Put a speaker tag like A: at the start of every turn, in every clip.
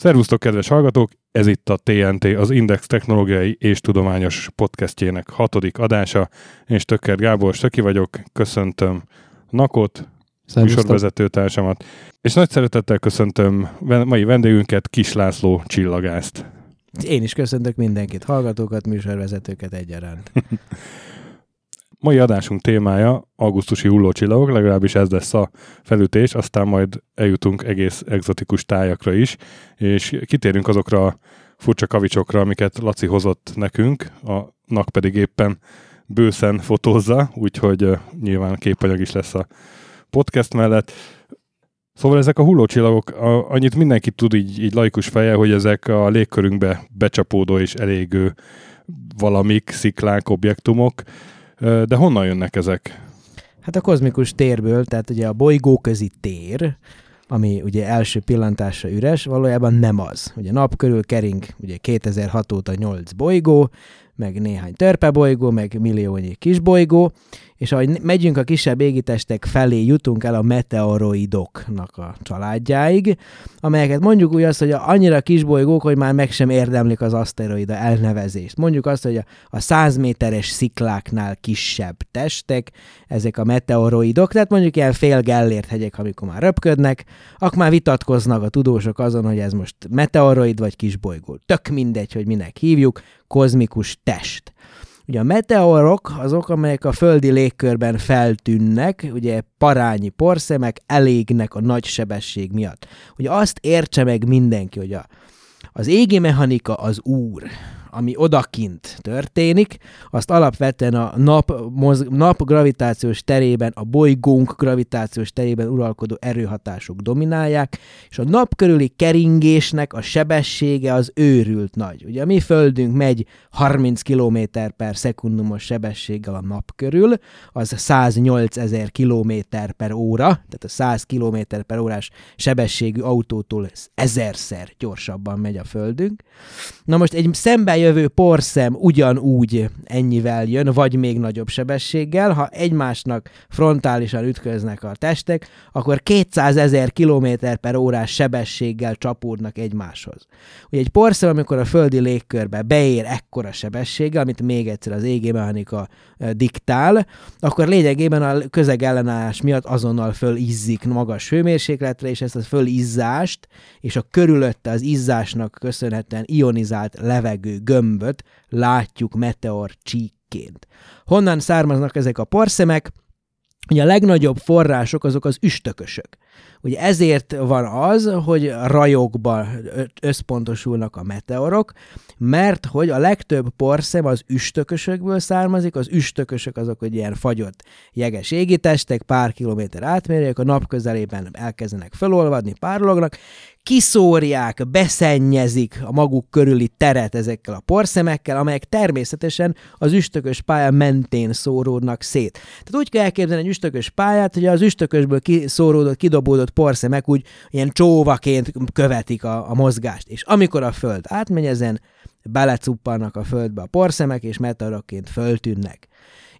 A: Szervusztok, kedves hallgatók! Ez itt a TNT, az Index Technológiai és Tudományos podcastjének hatodik adása. Én Stöcker Gábor Stöki vagyok, köszöntöm Nakot, műsorvezető társamat, és nagy szeretettel köszöntöm mai vendégünket, Kis László Csillagást.
B: Én is köszöntök mindenkit, hallgatókat, műsorvezetőket egyaránt.
A: Mai adásunk témája augusztusi hullócsillagok, legalábbis ez lesz a felütés, aztán majd eljutunk egész egzotikus tájakra is, és kitérünk azokra a furcsa kavicsokra, amiket Laci hozott nekünk, a nak pedig éppen bőszen fotózza, úgyhogy nyilván képanyag is lesz a podcast mellett. Szóval ezek a hullócsillagok, annyit mindenki tud így, így laikus feje, hogy ezek a légkörünkbe becsapódó és elégő valamik, sziklák, objektumok, de honnan jönnek ezek?
B: Hát a kozmikus térből, tehát ugye a bolygóközi tér, ami ugye első pillantásra üres, valójában nem az. Ugye nap körül kering ugye 2006 óta 8 bolygó, meg néhány törpebolygó, meg milliónyi kisbolygó, és ahogy megyünk a kisebb égitestek felé, jutunk el a meteoroidoknak a családjáig, amelyeket mondjuk úgy azt, hogy annyira kisbolygók, hogy már meg sem érdemlik az aszteroida elnevezést. Mondjuk azt, hogy a 100 méteres szikláknál kisebb testek, ezek a meteoroidok, tehát mondjuk ilyen fél gellért hegyek, amikor már röpködnek, akkor már vitatkoznak a tudósok azon, hogy ez most meteoroid vagy kisbolygó. Tök mindegy, hogy minek hívjuk, kozmikus test. Ugye a meteorok azok, amelyek a földi légkörben feltűnnek, ugye parányi porszemek elégnek a nagy sebesség miatt. Ugye azt értse meg mindenki, hogy a, az égi mechanika az úr ami odakint történik, azt alapvetően a nap, moz, nap gravitációs terében, a bolygónk gravitációs terében uralkodó erőhatások dominálják, és a nap körüli keringésnek a sebessége az őrült nagy. Ugye a mi földünk megy 30 km per szekundumos sebességgel a nap körül, az 108 ezer km per óra, tehát a 100 km per órás sebességű autótól ezerszer gyorsabban megy a földünk. Na most egy szemben jövő porszem ugyanúgy ennyivel jön, vagy még nagyobb sebességgel. Ha egymásnak frontálisan ütköznek a testek, akkor 200 ezer km per órás sebességgel csapódnak egymáshoz. Ugye egy porszem, amikor a földi légkörbe beér ekkora sebességgel, amit még egyszer az égémechanika diktál, akkor lényegében a közeg ellenállás miatt azonnal fölizzik magas hőmérsékletre, és ezt a fölizzást és a körülötte az izzásnak köszönhetően ionizált levegő gömböt látjuk meteor csíkként. Honnan származnak ezek a porszemek? Ugye a legnagyobb források azok az üstökösök. Ugye ezért van az, hogy rajokba összpontosulnak a meteorok, mert hogy a legtöbb porszem az üstökösökből származik, az üstökösök azok, hogy ilyen fagyott jeges égitestek, pár kilométer átmérők, a nap közelében elkezdenek felolvadni, párolognak, kiszórják, beszennyezik a maguk körüli teret ezekkel a porszemekkel, amelyek természetesen az üstökös pálya mentén szóródnak szét. Tehát úgy kell elképzelni egy üstökös pályát, hogy az üstökösből kiszóródott, kidobódott porszemek úgy ilyen csóvaként követik a, a mozgást. És amikor a föld átmegy ezen, belecuppannak a földbe a porszemek, és meteorokként föltűnnek.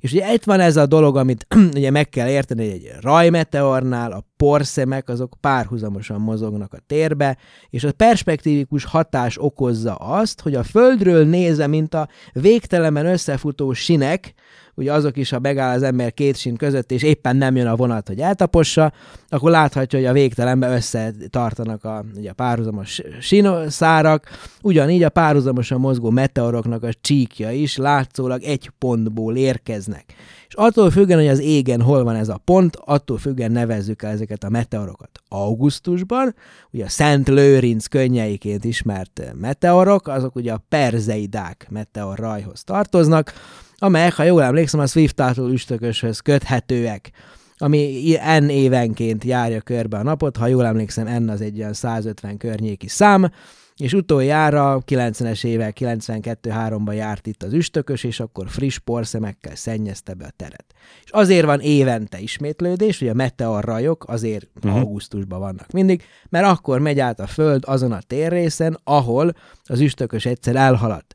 B: És ugye itt van ez a dolog, amit ugye meg kell érteni, hogy egy rajmeteornál a porszemek azok párhuzamosan mozognak a térbe, és a perspektívikus hatás okozza azt, hogy a Földről nézve, mint a végtelenben összefutó sinek, ugye azok is, ha megáll az ember két sín között, és éppen nem jön a vonat, hogy eltapossa, akkor láthatja, hogy a végtelenben összetartanak a, ugye a párhuzamos sinszárak, ugyanígy a párhuzamosan mozgó meteoroknak a csíkja is látszólag egy pontból érkeznek. És attól függően, hogy az égen hol van ez a pont, attól függően nevezzük el ezeket a meteorokat. Augusztusban, ugye a Szent Lőrinc könnyeiként ismert meteorok, azok ugye a perzeidák meteorrajhoz tartoznak, amelyek, ha jól emlékszem, a Swift-tától üstököshöz köthetőek ami N évenként járja körbe a napot, ha jól emlékszem, N az egy olyan 150 környéki szám, és utoljára 90-es évek 92-3-ban járt itt az üstökös, és akkor friss porszemekkel szennyezte be a teret. És azért van évente ismétlődés, hogy a meteor rajok azért uh-huh. augusztusban vannak mindig, mert akkor megy át a Föld azon a térrészen, ahol az üstökös egyszer elhaladt.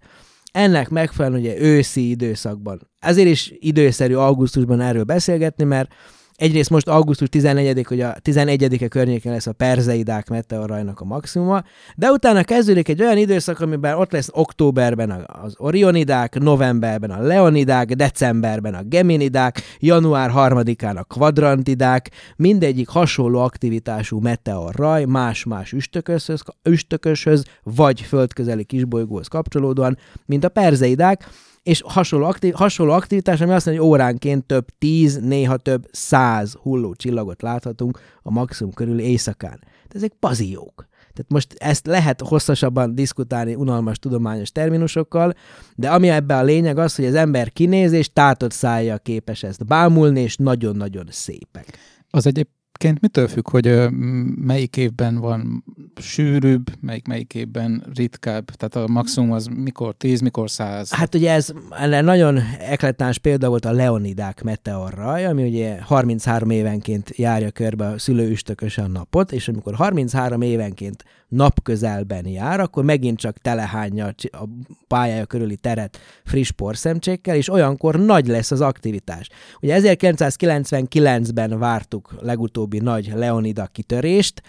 B: Ennek megfelelően ugye őszi időszakban. Ezért is időszerű augusztusban erről beszélgetni, mert Egyrészt most augusztus 14 hogy a 11-e környékén lesz a Perzeidák meteorajnak a maximuma, de utána kezdődik egy olyan időszak, amiben ott lesz októberben az Orionidák, novemberben a Leonidák, decemberben a Geminidák, január 3-án a Quadrantidák, mindegyik hasonló aktivitású meteorraj, más-más üstököshöz, üstököshöz vagy földközeli kisbolygóhoz kapcsolódóan, mint a Perzeidák, és hasonló, aktiv, hasonló aktivitás, ami azt mondja, hogy óránként több tíz, néha több száz hulló csillagot láthatunk a maximum körül éjszakán. De ezek paziók. Tehát most ezt lehet hosszasabban diskutálni unalmas tudományos terminusokkal, de ami ebbe a lényeg az, hogy az ember kinéz és tátott szája képes ezt bámulni, és nagyon-nagyon szépek.
C: Az egyéb Egyébként mitől függ, hogy melyik évben van sűrűbb, melyik melyik évben ritkább? Tehát a maximum az mikor 10, mikor 100?
B: Hát ugye ez nagyon ekletáns példa volt a Leonidák meteorraj, ami ugye 33 évenként járja körbe a szülőüstökösen napot, és amikor 33 évenként napközelben jár, akkor megint csak telehányja a pályája körüli teret friss porszemcsékkel, és olyankor nagy lesz az aktivitás. Ugye 1999-ben vártuk legutóbbi nagy Leonida kitörést,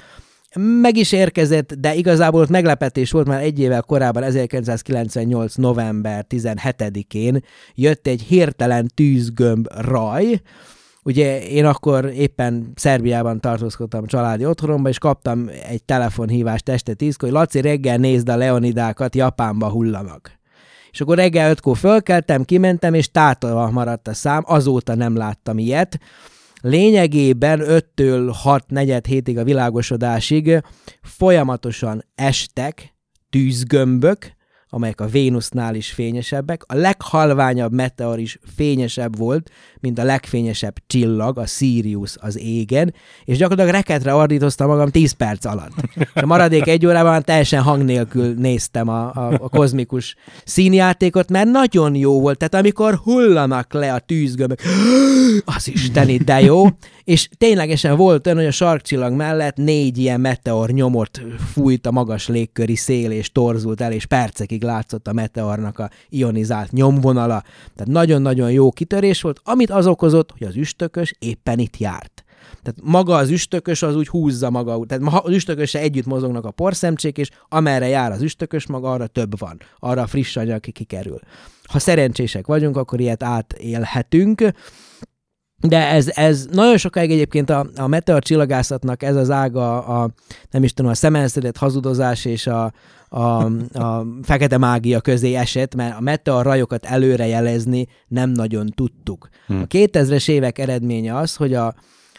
B: meg is érkezett, de igazából ott meglepetés volt, már egy évvel korábban, 1998. november 17-én jött egy hirtelen tűzgömb raj, Ugye én akkor éppen Szerbiában tartózkodtam családi otthonomban, és kaptam egy telefonhívást este tízkor, hogy Laci, reggel nézd a Leonidákat, Japánba hullanak. És akkor reggel ötkor fölkeltem, kimentem, és tátolva maradt a szám, azóta nem láttam ilyet. Lényegében 5-től 6 negyed hétig a világosodásig folyamatosan estek tűzgömbök, amelyek a Vénusznál is fényesebbek. A leghalványabb meteor is fényesebb volt, mint a legfényesebb csillag, a Sirius az égen, és gyakorlatilag reketre ordítoztam magam 10 perc alatt. A maradék egy órában teljesen hang nélkül néztem a, a, a kozmikus színjátékot, mert nagyon jó volt. Tehát amikor hullanak le a tűzgömbök, az isteni, de jó, és ténylegesen volt olyan, hogy a sarkcsillag mellett négy ilyen meteor nyomot fújt a magas légköri szél, és torzult el, és percekig látszott a meteornak a ionizált nyomvonala. Tehát nagyon-nagyon jó kitörés volt, amit az okozott, hogy az üstökös éppen itt járt. Tehát maga az üstökös az úgy húzza maga, tehát az üstököse együtt mozognak a porszemcsék, és amerre jár az üstökös maga, arra több van, arra friss anyag kikerül. Ha szerencsések vagyunk, akkor ilyet átélhetünk. De ez, ez nagyon sokáig egyébként a, a meteor csillagászatnak ez az ága, a, nem is tudom, a szemelszedett hazudozás és a, a, a fekete mágia közé esett, mert a meteor rajokat előre jelezni nem nagyon tudtuk. Hmm. A 2000-es évek eredménye az, hogy a,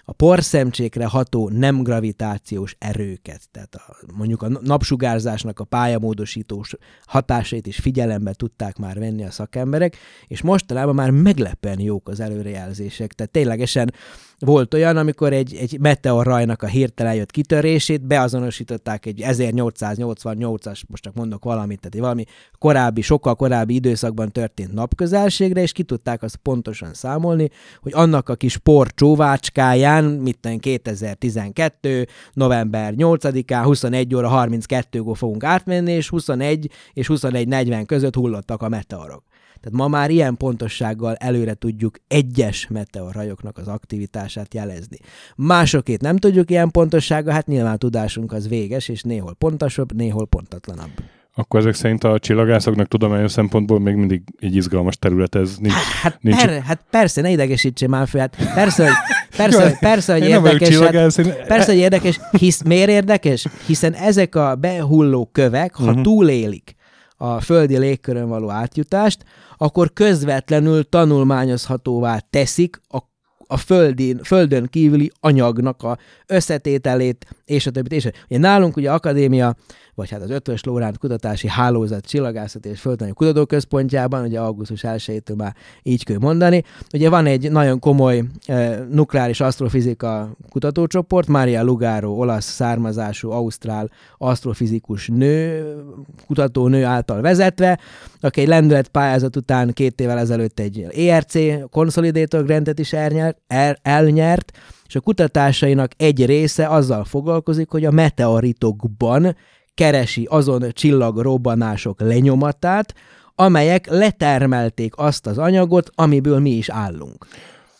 B: a porszemcsékre ható nem gravitációs erőket, tehát a, mondjuk a napsugárzásnak a pályamódosítós hatásait is figyelembe tudták már venni a szakemberek, és mostanában már meglepően jók az előrejelzések, tehát ténylegesen volt olyan, amikor egy, egy meteorrajnak a hirtelen jött kitörését beazonosították egy 1888-as, most csak mondok valamit, tehát valami korábbi, sokkal korábbi időszakban történt napközelségre, és ki tudták azt pontosan számolni, hogy annak a kis por csóvácskáján, mit 2012. november 8-án 21 óra 32-kor fogunk átmenni, és 21 és 21.40 között hullottak a meteorok. Tehát ma már ilyen pontossággal előre tudjuk egyes meteorrajoknak az aktivitását jelezni. Másokét nem tudjuk ilyen pontossággal, hát nyilván tudásunk az véges, és néhol pontosabb, néhol pontatlanabb.
A: Akkor ezek szerint a csillagászoknak tudományos szempontból még mindig egy izgalmas terület ez. Nincs,
B: hát, nincs... Per, hát persze, ne idegesítse már fel. Hát persze, hogy, persze, persze, hogy érdekes. Hát, persze, hogy érdekes. Hisz, miért érdekes? Hiszen ezek a behulló kövek, ha uh-huh. túlélik a földi légkörön való átjutást, akkor közvetlenül tanulmányozhatóvá teszik a a földén, földön kívüli anyagnak a összetételét, és a többit. És a, ugye nálunk ugye akadémia vagy hát az Ötvös Lóránt Kutatási Hálózat Csillagászat és Földtani Kutatóközpontjában, ugye augusztus 1 már így kell mondani. Ugye van egy nagyon komoly e, nukleáris asztrofizika kutatócsoport, Mária Lugaro, olasz származású, ausztrál asztrofizikus nő, kutatónő által vezetve, aki egy lendület pályázat után két évvel ezelőtt egy ERC Consolidator Grantet is elnyert, el, elnyert, és a kutatásainak egy része azzal foglalkozik, hogy a meteoritokban keresi azon csillagrobbanások lenyomatát, amelyek letermelték azt az anyagot, amiből mi is állunk.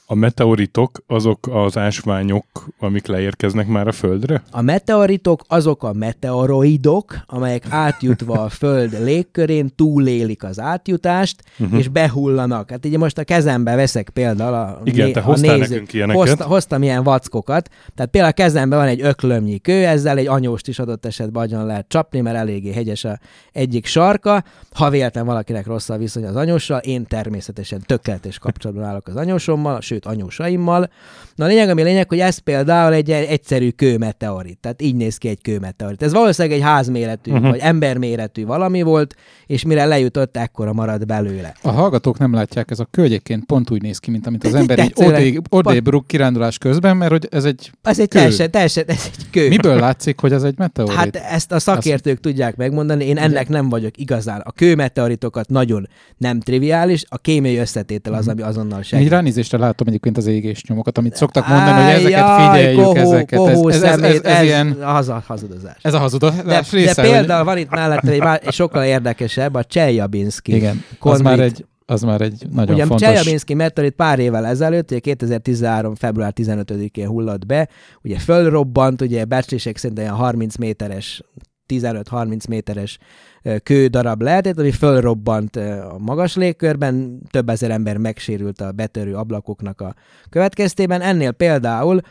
A: A meteoritok azok az ásványok, amik leérkeznek már a Földre?
B: A meteoritok azok a meteoroidok, amelyek átjutva a Föld légkörén túlélik az átjutást, uh-huh. és behullanak. Hát így most a kezembe veszek például a,
A: Igen, te
B: a
A: hoztál nekünk ilyeneket.
B: Hozta, hoztam ilyen vackokat. Tehát például a kezemben van egy öklömnyi kő, ezzel egy anyóst is adott esetben agyon lehet csapni, mert eléggé hegyes a egyik sarka. Ha véletlen valakinek rossz a viszony az anyóssal, én természetesen tökéletes kapcsolatban állok az anyósommal, sőt anyósaimmal. Na a lényeg, ami a lényeg, hogy ez például egy egyszerű kőmeteorit. Tehát így néz ki egy kőmeteorit. Ez valószínűleg egy házméretű, uh-huh. vagy emberméretű valami volt, és mire lejutott, ekkora marad belőle.
C: A hallgatók nem látják, ez a kő egyébként pont úgy néz ki, mint amit az ember odébb rúg kirándulás közben, mert hogy ez egy
B: Ez egy
C: kő.
B: teljesen, teljesen, ez egy kő.
C: Miből látszik, hogy ez egy meteorit?
B: Hát ezt a szakértők Azt... tudják megmondani, én ennek nem vagyok igazán. A kőmeteoritokat nagyon nem triviális, a kémiai összetétel az, ami azonnal segít.
C: Egy ránézésre látom egyébként az égés nyomokat, amit szoktak mondani, hogy ezeket jaj, figyeljük, kohó, ezeket.
B: Kohó
C: ez, ez, ez, ez, ez, ilyen...
B: az a hazudozás.
C: Ez a hazudozás
B: de, része, de például hogy... van itt mellett egy, egy sokkal érdekesebb, a Csejabinski.
C: Igen, az már egy az már egy nagyon
B: ugye,
C: fontos...
B: Ugye Csejabinszki meteorit pár évvel ezelőtt, ugye 2013. február 15-én hullott be, ugye fölrobbant, ugye becslések szerint olyan 30 méteres 15-30 méteres kő darab lehetett, ami fölrobbant a magas légkörben, több ezer ember megsérült a betörő ablakoknak a következtében. Ennél például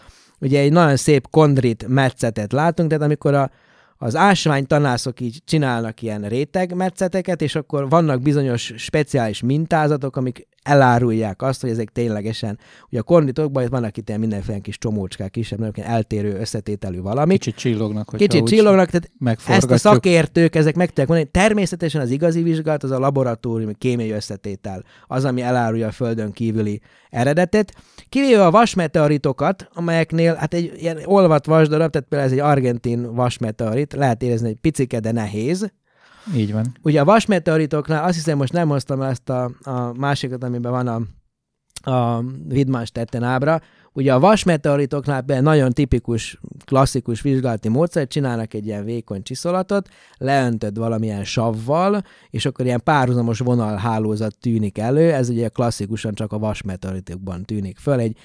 B: ugye egy nagyon szép kondrit metszetet látunk, tehát amikor a, az ásványtanászok így csinálnak ilyen rétegmetszeteket, és akkor vannak bizonyos speciális mintázatok, amik elárulják azt, hogy ezek ténylegesen, ugye a konditokban itt vannak itt ilyen mindenféle kis csomócskák, kisebb, nagyon eltérő összetételű valami.
C: Kicsit csillognak.
B: Kicsit csillognak, tehát ezt a szakértők, ezek meg tudják mondani. Természetesen az igazi vizsgálat az a laboratóriumi kémiai összetétel, az, ami elárulja a Földön kívüli eredetet. Kivéve a vasmeteoritokat, amelyeknél, hát egy ilyen olvat vasdarab, tehát például ez egy argentin vasmeteorit, lehet érezni, hogy picike, de nehéz,
C: így van.
B: Ugye a vasmeteoritoknál azt hiszem, most nem hoztam ezt a, a másikat, amiben van a, a Widmanstetten ábra. Ugye a vasmeteoritoknál nagyon tipikus, klasszikus vizsgálati módszer, csinálnak egy ilyen vékony csiszolatot, leöntöd valamilyen savval, és akkor ilyen párhuzamos vonalhálózat tűnik elő, ez ugye klasszikusan csak a vasmeteoritokban tűnik föl, egy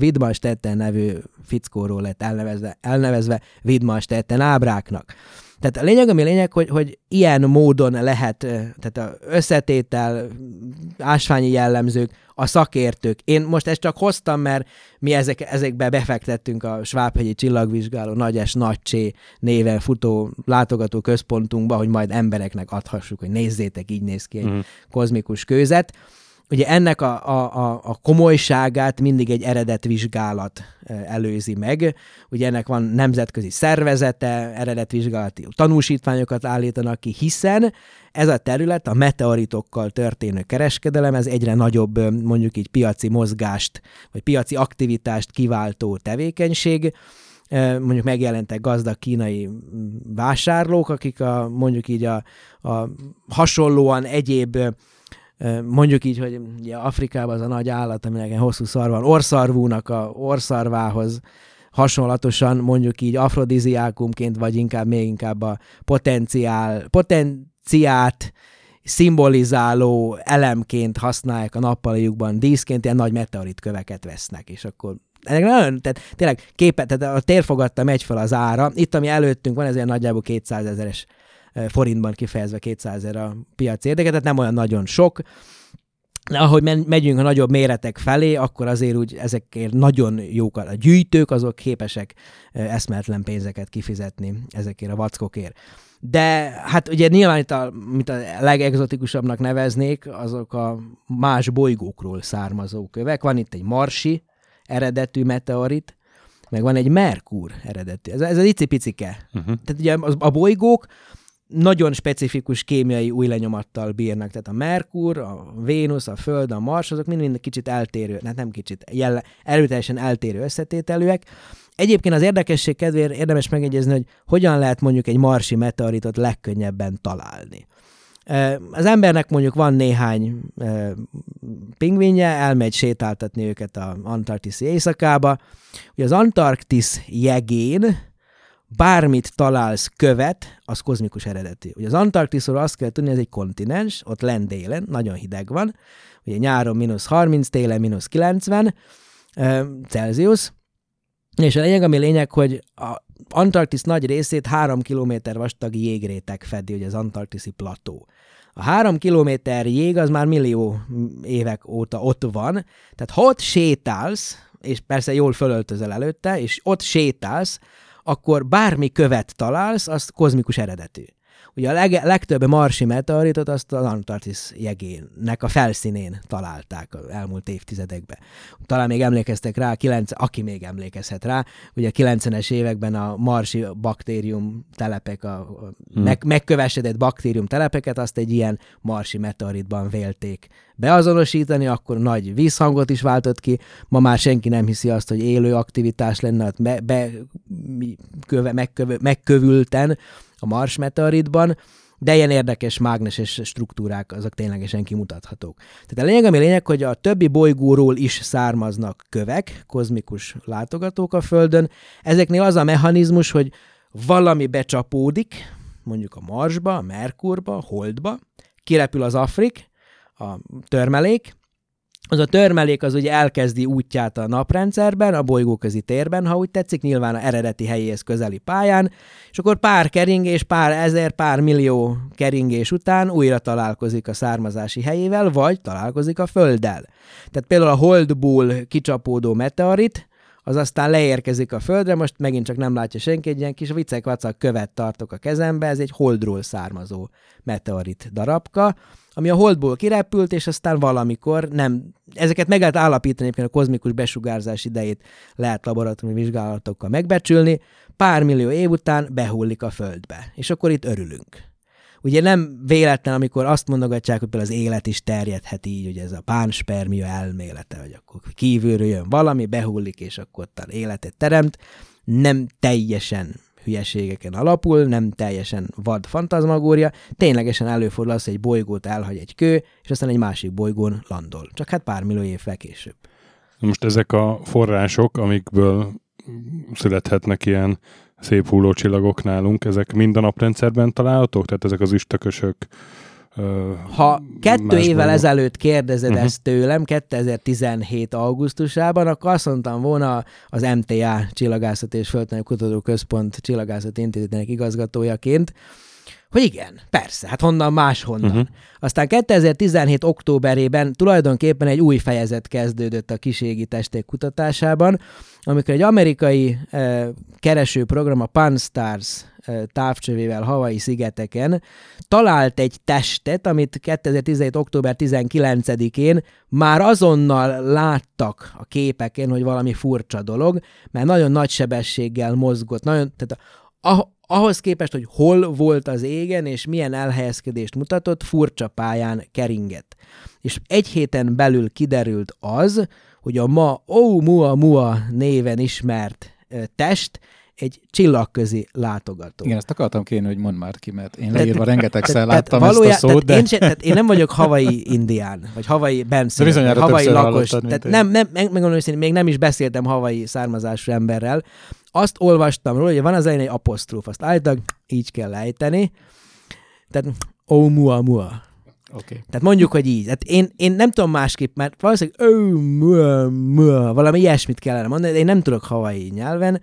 B: Widmanstetten nevű fickóról lett elnevezve, elnevezve Widmanstetten ábráknak. Tehát a lényeg, ami a lényeg, hogy, hogy ilyen módon lehet, tehát a összetétel, ásványi jellemzők, a szakértők. Én most ezt csak hoztam, mert mi ezek, ezekbe befektettünk a Svábhegyi Csillagvizsgáló Nagy S. Csé néven futó látogató központunkba, hogy majd embereknek adhassuk, hogy nézzétek, így néz ki egy uh-huh. kozmikus kőzet ugye ennek a, a, a, komolyságát mindig egy eredetvizsgálat előzi meg. Ugye ennek van nemzetközi szervezete, eredetvizsgálati tanúsítványokat állítanak ki, hiszen ez a terület a meteoritokkal történő kereskedelem, ez egyre nagyobb mondjuk így piaci mozgást, vagy piaci aktivitást kiváltó tevékenység mondjuk megjelentek gazdag kínai vásárlók, akik a, mondjuk így a, a hasonlóan egyéb mondjuk így, hogy ugye Afrikában az a nagy állat, aminek hosszú szar van, orszarvúnak a orszarvához hasonlatosan mondjuk így afrodiziákumként, vagy inkább még inkább a potenciál, potenciát szimbolizáló elemként használják a nappaliukban, díszként ilyen nagy meteorit köveket vesznek, és akkor ennek nagyon, tehát tényleg képet, tehát a térfogatta megy fel az ára. Itt, ami előttünk van, ez ilyen nagyjából 200 ezeres forintban kifejezve 200 ezer a piac érdeke, tehát nem olyan nagyon sok. Ahogy megyünk a nagyobb méretek felé, akkor azért úgy ezekért nagyon jók a gyűjtők, azok képesek eszmetlen pénzeket kifizetni ezekért a vackokért. De hát ugye nyilván itt a, mint a legexotikusabbnak neveznék, azok a más bolygókról származó kövek. Van itt egy marsi eredetű meteorit, meg van egy Merkur eredetű. Ez, ez az icipicike. Uh-huh. Tehát ugye a bolygók nagyon specifikus kémiai új lenyomattal bírnak. Tehát a Merkur, a Vénusz, a Föld, a Mars, azok mind-mind kicsit eltérő, hát nem kicsit, jelle, erőteljesen eltérő összetételűek. Egyébként az érdekesség kedvéért érdemes megjegyezni, hogy hogyan lehet mondjuk egy marsi meteoritot legkönnyebben találni. Az embernek mondjuk van néhány pingvinje, elmegy sétáltatni őket a Antarktisz éjszakába. Ugye az Antarktisz jegén bármit találsz követ, az kozmikus eredetű. Ugye az Antarktiszról azt kell tudni, ez egy kontinens, ott lent délen, nagyon hideg van, ugye nyáron mínusz 30, télen mínusz 90 Celsius, és a lényeg, ami lényeg, hogy a Antarktisz nagy részét három kilométer vastag jégréteg fedi, ugye az antarktiszi plató. A három kilométer jég az már millió évek óta ott van, tehát ha ott sétálsz, és persze jól fölöltözel előtte, és ott sétálsz, akkor bármi követ találsz, az kozmikus eredetű. Ugye a leg, legtöbb marsi meteoritot azt az Antarktisz jegének a felszínén találták az elmúlt évtizedekben. Talán még emlékeztek rá, 9, aki még emlékezhet rá, ugye a 90-es években a marsi baktérium telepek, a hmm. meg, megkövesedett baktérium telepeket, azt egy ilyen marsi meteoritban vélték beazonosítani, akkor nagy vízhangot is váltott ki. Ma már senki nem hiszi azt, hogy élő aktivitás lenne, be, be, köve, megköve, megkövülten a Mars meteoritban, de ilyen érdekes mágneses struktúrák, azok ténylegesen kimutathatók. Tehát a lényeg, ami lényeg, hogy a többi bolygóról is származnak kövek, kozmikus látogatók a Földön. Ezeknél az a mechanizmus, hogy valami becsapódik, mondjuk a Marsba, a Merkurba, a Holdba, kirepül az Afrik, a törmelék, az a törmelék az ugye elkezdi útját a naprendszerben, a bolygóközi térben, ha úgy tetszik, nyilván a eredeti helyéhez közeli pályán, és akkor pár keringés, pár ezer, pár millió keringés után újra találkozik a származási helyével, vagy találkozik a Földdel. Tehát például a Holdból kicsapódó meteorit, az aztán leérkezik a Földre, most megint csak nem látja senki, egy ilyen kis viccek vacak követ tartok a kezembe, ez egy Holdról származó meteorit darabka, ami a holdból kirepült, és aztán valamikor nem... Ezeket meg lehet állapítani, a kozmikus besugárzás idejét lehet laboratóriumi vizsgálatokkal megbecsülni, pár millió év után behullik a földbe, és akkor itt örülünk. Ugye nem véletlen, amikor azt mondogatják, hogy például az élet is terjedhet így, hogy ez a pánspermia elmélete, hogy akkor kívülről jön valami, behullik, és akkor ott életet teremt. Nem teljesen hülyeségeken alapul, nem teljesen vad fantazmagória, ténylegesen előfordul az, hogy egy bolygót elhagy egy kő, és aztán egy másik bolygón landol. Csak hát pár millió évvel később.
A: Most ezek a források, amikből születhetnek ilyen szép hullócsillagok nálunk, ezek mind a naprendszerben találhatók? Tehát ezek az üstökösök,
B: ha kettő évvel bolygó. ezelőtt kérdezed uh-huh. ezt tőlem, 2017. augusztusában, akkor azt mondtam volna az MTA Csillagászat és Földtani Kutatóközpont Csillagászati Intézetének igazgatójaként, hogy igen, persze, hát honnan máshonnan. Uh-huh. Aztán 2017. októberében tulajdonképpen egy új fejezet kezdődött a kiségi testék kutatásában, amikor egy amerikai eh, keresőprogram, a PanStars eh, távcsövével Hawaii szigeteken talált egy testet, amit 2017. október 19-én már azonnal láttak a képeken, hogy valami furcsa dolog, mert nagyon nagy sebességgel mozgott, nagyon, tehát a, ahhoz képest, hogy hol volt az égen, és milyen elhelyezkedést mutatott, furcsa pályán keringett. És egy héten belül kiderült az, hogy a ma Oumuamua néven ismert test egy csillagközi látogató.
C: Igen, ezt akartam kérni, hogy mondd már ki, mert én leírva rengetegszer láttam valójá, ezt a szót,
B: de... Én, se, tehát én nem vagyok havai indián, vagy havai benszülött, havai lakos. Tehát nem, nem, megmondom őszintén, még nem is beszéltem havai származású emberrel. Azt olvastam róla, hogy van az egy apostróf, azt állítólag így kell lejteni. Tehát ó, mua, mua.
C: Okay.
B: Tehát mondjuk, hogy így. Tehát én, én nem tudom másképp, mert valószínűleg ö, mua, mua, valami ilyesmit kellene mondani, de én nem tudok havai nyelven.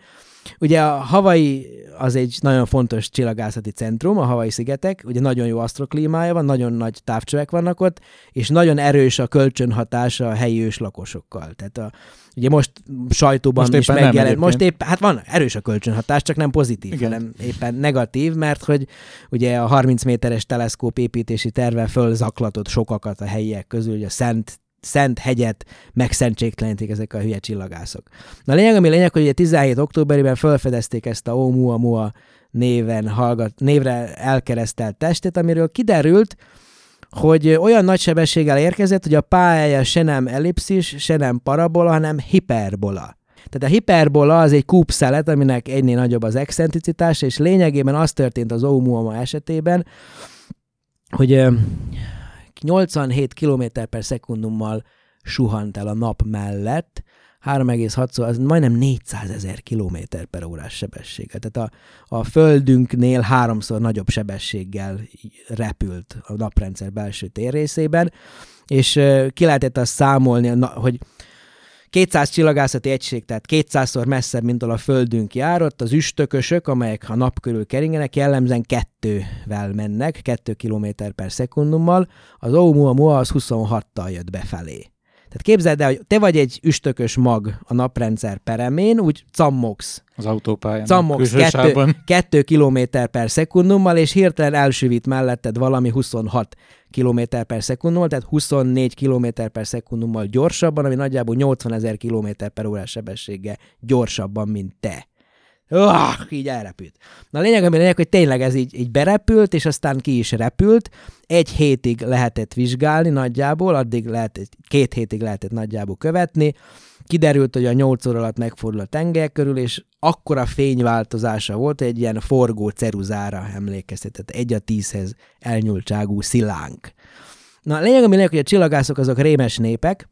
B: Ugye a Hawaii az egy nagyon fontos csillagászati centrum, a Hawaii szigetek, ugye nagyon jó asztroklímája van, nagyon nagy távcsövek vannak ott, és nagyon erős a kölcsönhatása a helyi őslakosokkal. Tehát a, ugye most sajtóban most is megjelent, most épp, hát van erős a kölcsönhatás, csak nem pozitív, Igen. hanem éppen negatív, mert hogy ugye a 30 méteres teleszkóp építési terve fölzaklatott sokakat a helyiek közül, hogy a Szent szent hegyet megszentségtelenítik ezek a hülye csillagászok. Na lényeg, ami lényeg, hogy ugye 17 októberében felfedezték ezt a Oumuamua néven hallgat, névre elkeresztelt testet, amiről kiderült, hogy olyan nagy sebességgel érkezett, hogy a pályája se nem ellipszis, se nem parabola, hanem hiperbola. Tehát a hiperbola az egy kúpszelet, aminek egynél nagyobb az excentricitás, és lényegében az történt az Oumuamua esetében, hogy 87 km per szekundummal suhant el a nap mellett, 3,6 az majdnem 400 ezer kilométer per órás sebességgel. Tehát a, a Földünknél háromszor nagyobb sebességgel repült a naprendszer belső térrészében, és ki lehetett azt számolni, hogy 200 csillagászati egység, tehát 200-szor messzebb, mint a Földünk járott, az üstökösök, amelyek a nap körül keringenek, jellemzően kettővel mennek, 2 km per szekundummal, az Oumuamua az 26-tal jött befelé. Tehát képzeld el, hogy te vagy egy üstökös mag a naprendszer peremén, úgy cammogsz.
C: Az autópályán.
B: Cammogsz kettő, kettő kilométer per szekundummal, és hirtelen elsüvít melletted valami 26 km per szekundummal, tehát 24 km per szekundummal gyorsabban, ami nagyjából 80 ezer km per órás sebességgel gyorsabban, mint te. Uah, így elrepült. Na a lényeg, ami lényeg, hogy tényleg ez így, így berepült, és aztán ki is repült. Egy hétig lehetett vizsgálni nagyjából, addig lehet, két hétig lehetett nagyjából követni. Kiderült, hogy a nyolc óra alatt megfordul a tenger körül, és akkora fényváltozása volt, egy ilyen forgó ceruzára emlékeztetett, egy a tízhez elnyúltságú szilánk. Na, a lényeg, ami lényeg, hogy a csillagászok azok rémes népek,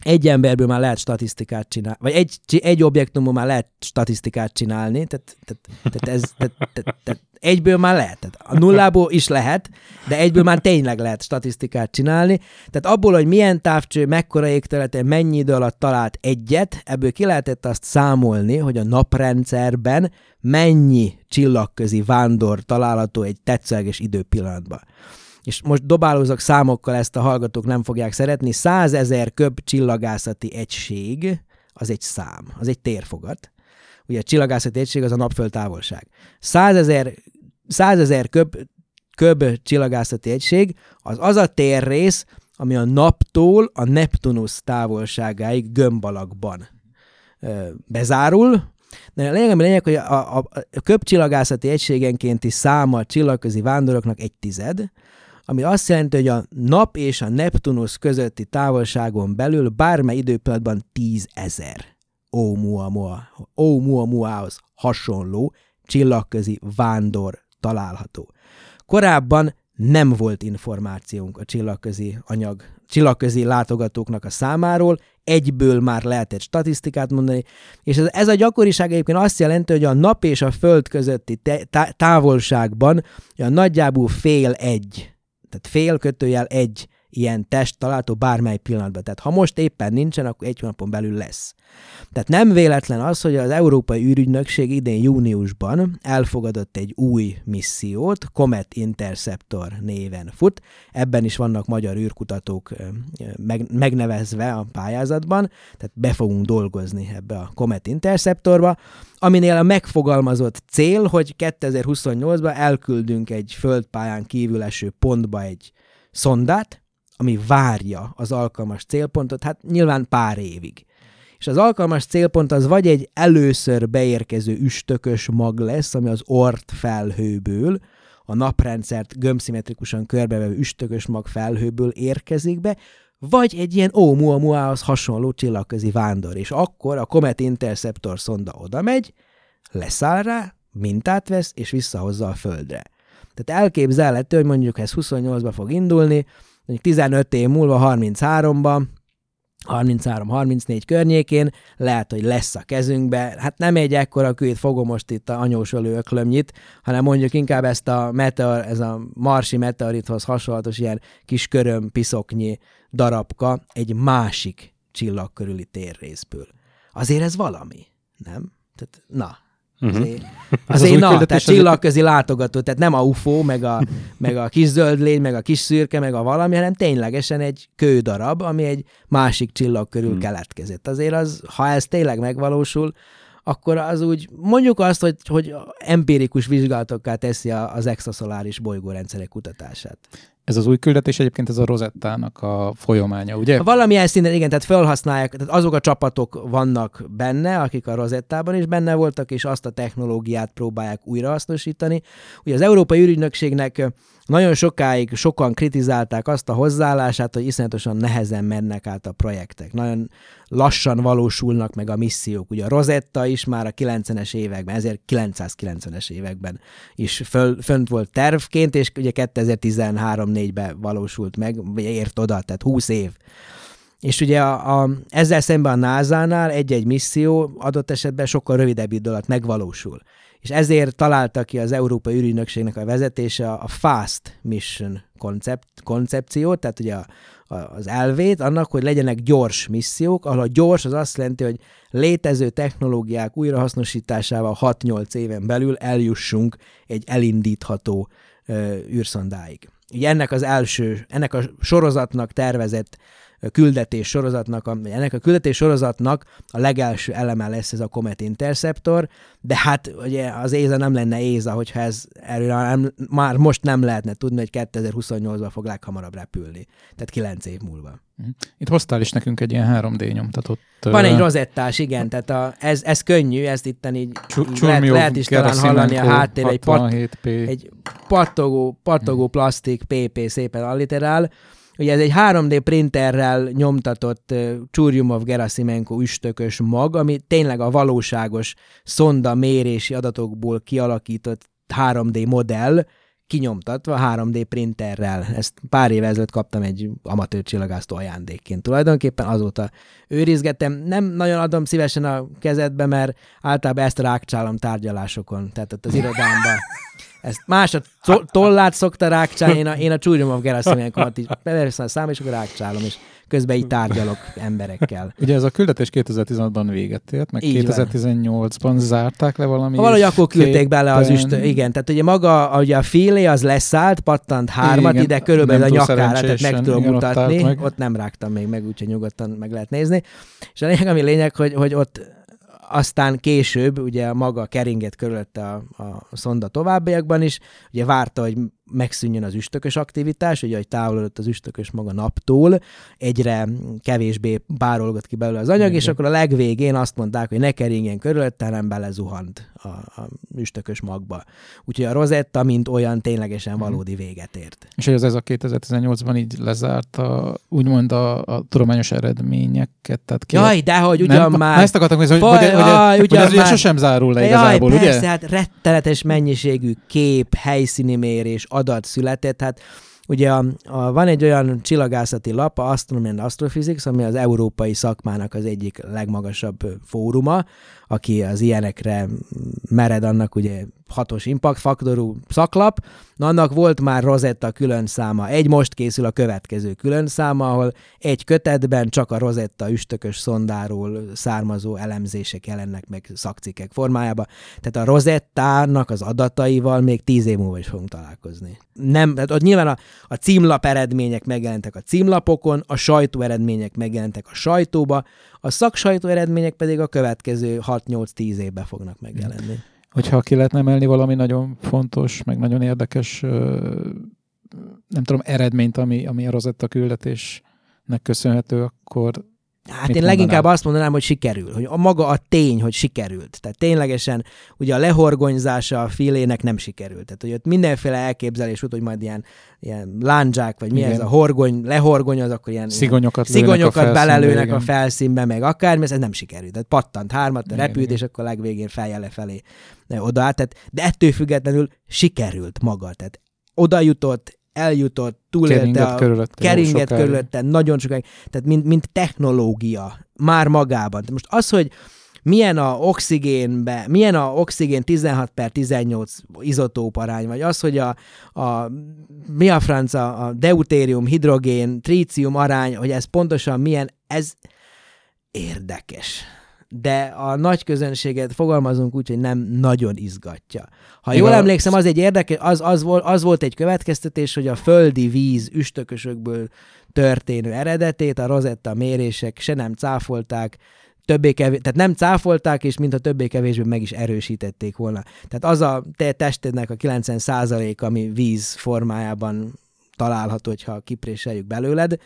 B: egy emberből már lehet statisztikát csinálni, vagy egy, egy objektumból már lehet statisztikát csinálni, tehát, tehát, tehát, ez, tehát, tehát, tehát egyből már lehet. Tehát a nullából is lehet, de egyből már tényleg lehet statisztikát csinálni. Tehát abból, hogy milyen távcső, mekkora égterületen, mennyi idő alatt talált egyet, ebből ki lehetett azt számolni, hogy a naprendszerben mennyi csillagközi vándor található egy tetszőleges időpillanatban és most dobálózok számokkal, ezt a hallgatók nem fogják szeretni, 100 ezer köb csillagászati egység, az egy szám, az egy térfogat. Ugye a csillagászati egység az a napföld távolság. 100 ezer 100 ezer köb, köb csillagászati egység az az a térrész, ami a naptól a Neptunus távolságáig gömbalakban bezárul, de a lényeg, a lényeg, hogy a, a, a köbcsillagászati egységenkénti száma a csillagközi vándoroknak egy tized, ami azt jelenti, hogy a nap és a Neptunus közötti távolságon belül bármely időpontban tízezer Oumuamua, Oumuamuahoz hasonló csillagközi vándor található. Korábban nem volt információnk a csillagközi anyag, csillagközi látogatóknak a számáról, egyből már lehetett statisztikát mondani, és ez, ez a gyakoriság egyébként azt jelenti, hogy a nap és a föld közötti te, tá, távolságban a nagyjából fél egy tehát fél kötőjel egy ilyen test található bármely pillanatban. Tehát ha most éppen nincsen, akkor egy hónapon belül lesz. Tehát nem véletlen az, hogy az Európai űrügynökség idén júniusban elfogadott egy új missziót, Comet Interceptor néven fut. Ebben is vannak magyar űrkutatók meg, megnevezve a pályázatban, tehát be fogunk dolgozni ebbe a Comet Interceptorba, aminél a megfogalmazott cél, hogy 2028-ban elküldünk egy földpályán kívül eső pontba egy szondát, ami várja az alkalmas célpontot, hát nyilván pár évig. És az alkalmas célpont az vagy egy először beérkező üstökös mag lesz, ami az Ort felhőből, a naprendszert gömbszimmetrikusan körbevevő üstökös mag felhőből érkezik be, vagy egy ilyen Oumuamua-hoz hasonló csillagközi vándor, és akkor a Comet Interceptor szonda oda megy, leszáll rá, mintát vesz, és visszahozza a Földre. Tehát elképzelhető, hogy mondjuk ez 28-ba fog indulni, mondjuk 15 év múlva, 33-ban, 33-34 környékén, lehet, hogy lesz a kezünkbe. Hát nem egy ekkora kőt fogom most itt a anyósolő öklömnyit, hanem mondjuk inkább ezt a meteor, ez a marsi meteorithoz hasonlatos ilyen kis köröm piszoknyi darabka egy másik csillag körüli térrészből. Azért ez valami, nem? Tehát, na, Uh-huh. Azért, azért az na, tehát csillagközi látogató, tehát nem a UFO, meg a, meg a kis zöld lény, meg a kis szürke, meg a valami, hanem ténylegesen egy kődarab, ami egy másik csillag körül hmm. keletkezett. Azért az, ha ez tényleg megvalósul, akkor az úgy, mondjuk azt, hogy, hogy empirikus vizsgálatokká teszi az extraszoláris bolygórendszerek kutatását.
C: Ez az új küldetés egyébként ez a Rosettának a folyamánya, ugye?
B: Valamilyen szinten igen, tehát felhasználják, tehát azok a csapatok vannak benne, akik a Rosettában is benne voltak, és azt a technológiát próbálják újrahasznosítani. Ugye az Európai űrügynökségnek nagyon sokáig sokan kritizálták azt a hozzáállását, hogy iszonyatosan nehezen mennek át a projektek. Nagyon lassan valósulnak meg a missziók. Ugye a Rosetta is már a 90-es években, 1990-es években is föl, fönt volt tervként, és ugye 2013-4-ben valósult meg, vagy ért oda, tehát 20 év És ugye a, a, ezzel szemben a NASA-nál egy-egy misszió adott esetben sokkal rövidebb idő alatt megvalósul. És ezért találta ki az Európai űrügynökségnek a vezetése a Fast Mission koncept, koncepciót, tehát ugye a, a, az elvét annak, hogy legyenek gyors missziók, ahol a gyors az azt jelenti, hogy létező technológiák újrahasznosításával 6-8 éven belül eljussunk egy elindítható ö, űrszondáig. Ugye ennek az első, ennek a sorozatnak tervezett küldetés sorozatnak, a, ennek a küldetés sorozatnak a legelső eleme lesz ez a Comet Interceptor, de hát ugye az Éza nem lenne Éza, hogyha ez erről nem, már most nem lehetne tudni, hogy 2028-ban fog leghamarabb repülni. Tehát 9 év múlva.
C: Mhm. Itt hoztál is nekünk egy ilyen 3D nyomtatott...
B: Van egy rozettás, igen, tehát a, ez, ez könnyű, ezt itt így, így lehet, lehet is talán hallani a háttér, egy, pat, egy pattogó, pattogó plastik PP szépen alliterál, Ugye ez egy 3D printerrel nyomtatott uh, Gerasimenko üstökös mag, ami tényleg a valóságos szonda mérési adatokból kialakított 3D modell, kinyomtatva 3D printerrel. Ezt pár éve ezelőtt kaptam egy amatőr csillagásztó ajándékként. Tulajdonképpen azóta őrizgettem. Nem nagyon adom szívesen a kezedbe, mert általában ezt rákcsálom tárgyalásokon, tehát ott az irodámban. Ezt más a tollát szokta rákcsálni, én a, én a Csúryomov Geraszimenkomat így beveszem a szám, és akkor rákcsálom, és közben így tárgyalok emberekkel.
C: Ugye ez a küldetés 2016-ban véget ért, meg 2018-ban zárták le valami.
B: Ha valahogy akkor küldték bele az üst, igen, tehát ugye maga, ugye a félé az leszállt, pattant hármat, igen, ide körülbelül a nyakára, tehát meg tudom igen, mutatni, ott, meg. ott nem rágtam még meg, úgyhogy nyugodtan meg lehet nézni. És a lényeg, ami lényeg, hogy, hogy ott aztán később ugye maga keringett körülötte a, a szonda továbbiakban is, ugye várta, hogy megszűnjön az üstökös aktivitás, ugye, hogy távolodott az üstökös maga naptól, egyre kevésbé bárolgott ki belőle az anyag, Igen. és akkor a legvégén azt mondták, hogy ne keringjen körülötte, hanem belezuhant a, a üstökös magba. Úgyhogy a Rosetta, mint olyan, ténylegesen mhm. valódi véget ért.
C: És ez, ez a 2018-ban így lezárt a, úgymond a, a tudományos eredményeket. Tehát
B: ki Jaj, de hogy ugyan nem, már...
C: ezt akartam hogy, hogy, hogy, hogy, hogy ez már... sosem zárul le igazából,
B: Jaj, persze, ugye? hát rettenetes mennyiségű kép, helyszíni mérés, adat született. Hát ugye a, a, van egy olyan csillagászati lap, a Astronomy and Astrophysics, ami az európai szakmának az egyik legmagasabb fóruma, aki az ilyenekre mered, annak ugye hatos impact faktorú szaklap, na annak volt már Rosetta külön száma. Egy most készül a következő külön száma, ahol egy kötetben csak a Rosetta üstökös szondáról származó elemzések jelennek meg szakcikkek formájába. Tehát a Rosettának az adataival még tíz év múlva is fogunk találkozni. Nem, tehát ott nyilván a, a címlap eredmények megjelentek a címlapokon, a sajtó eredmények megjelentek a sajtóba, a szaksajtó eredmények pedig a következő 6-8-10 évben fognak megjelenni.
C: Hogyha ki lehetne emelni valami nagyon fontos, meg nagyon érdekes, nem tudom, eredményt, ami, ami a Rosetta küldetésnek köszönhető, akkor
B: Hát Mit én mondanám? leginkább azt mondanám, hogy sikerül, hogy a maga a tény, hogy sikerült. Tehát ténylegesen ugye a lehorgonyzása a filének nem sikerült. Tehát, hogy ott mindenféle elképzelés volt, hogy majd ilyen, ilyen lándzsák, vagy mi igen. ez a horgony, lehorgony, az akkor ilyen
C: szigonyokat,
B: szigonyokat a belelőnek igen. a felszínbe, meg akármi, ez nem sikerült. Tehát pattant hármat, igen, repült, igen. és akkor legvégén fejjel lefelé oda. Tehát, de ettől függetlenül sikerült maga. Tehát oda jutott, eljutott, túlélte a körülötte, keringet körülötte, nagyon sokáig, tehát mint, mint technológia már magában. Tehát most az, hogy milyen a oxigénbe, milyen a oxigén 16 per 18 izotóp arány, vagy az, hogy a, a mi a franca, a deutérium, hidrogén, trícium arány, hogy ez pontosan milyen, ez érdekes de a nagy közönséget fogalmazunk úgy, hogy nem nagyon izgatja. Ha jól emlékszem, az egy érdekes, az, az, volt, az volt egy következtetés, hogy a földi víz üstökösökből történő eredetét a Rosetta mérések se nem cáfolták, többé kevés, tehát nem cáfolták, és mintha többé-kevésbé meg is erősítették volna. Tehát az a te testednek a 90% ami víz formájában található, hogyha kipréseljük belőled,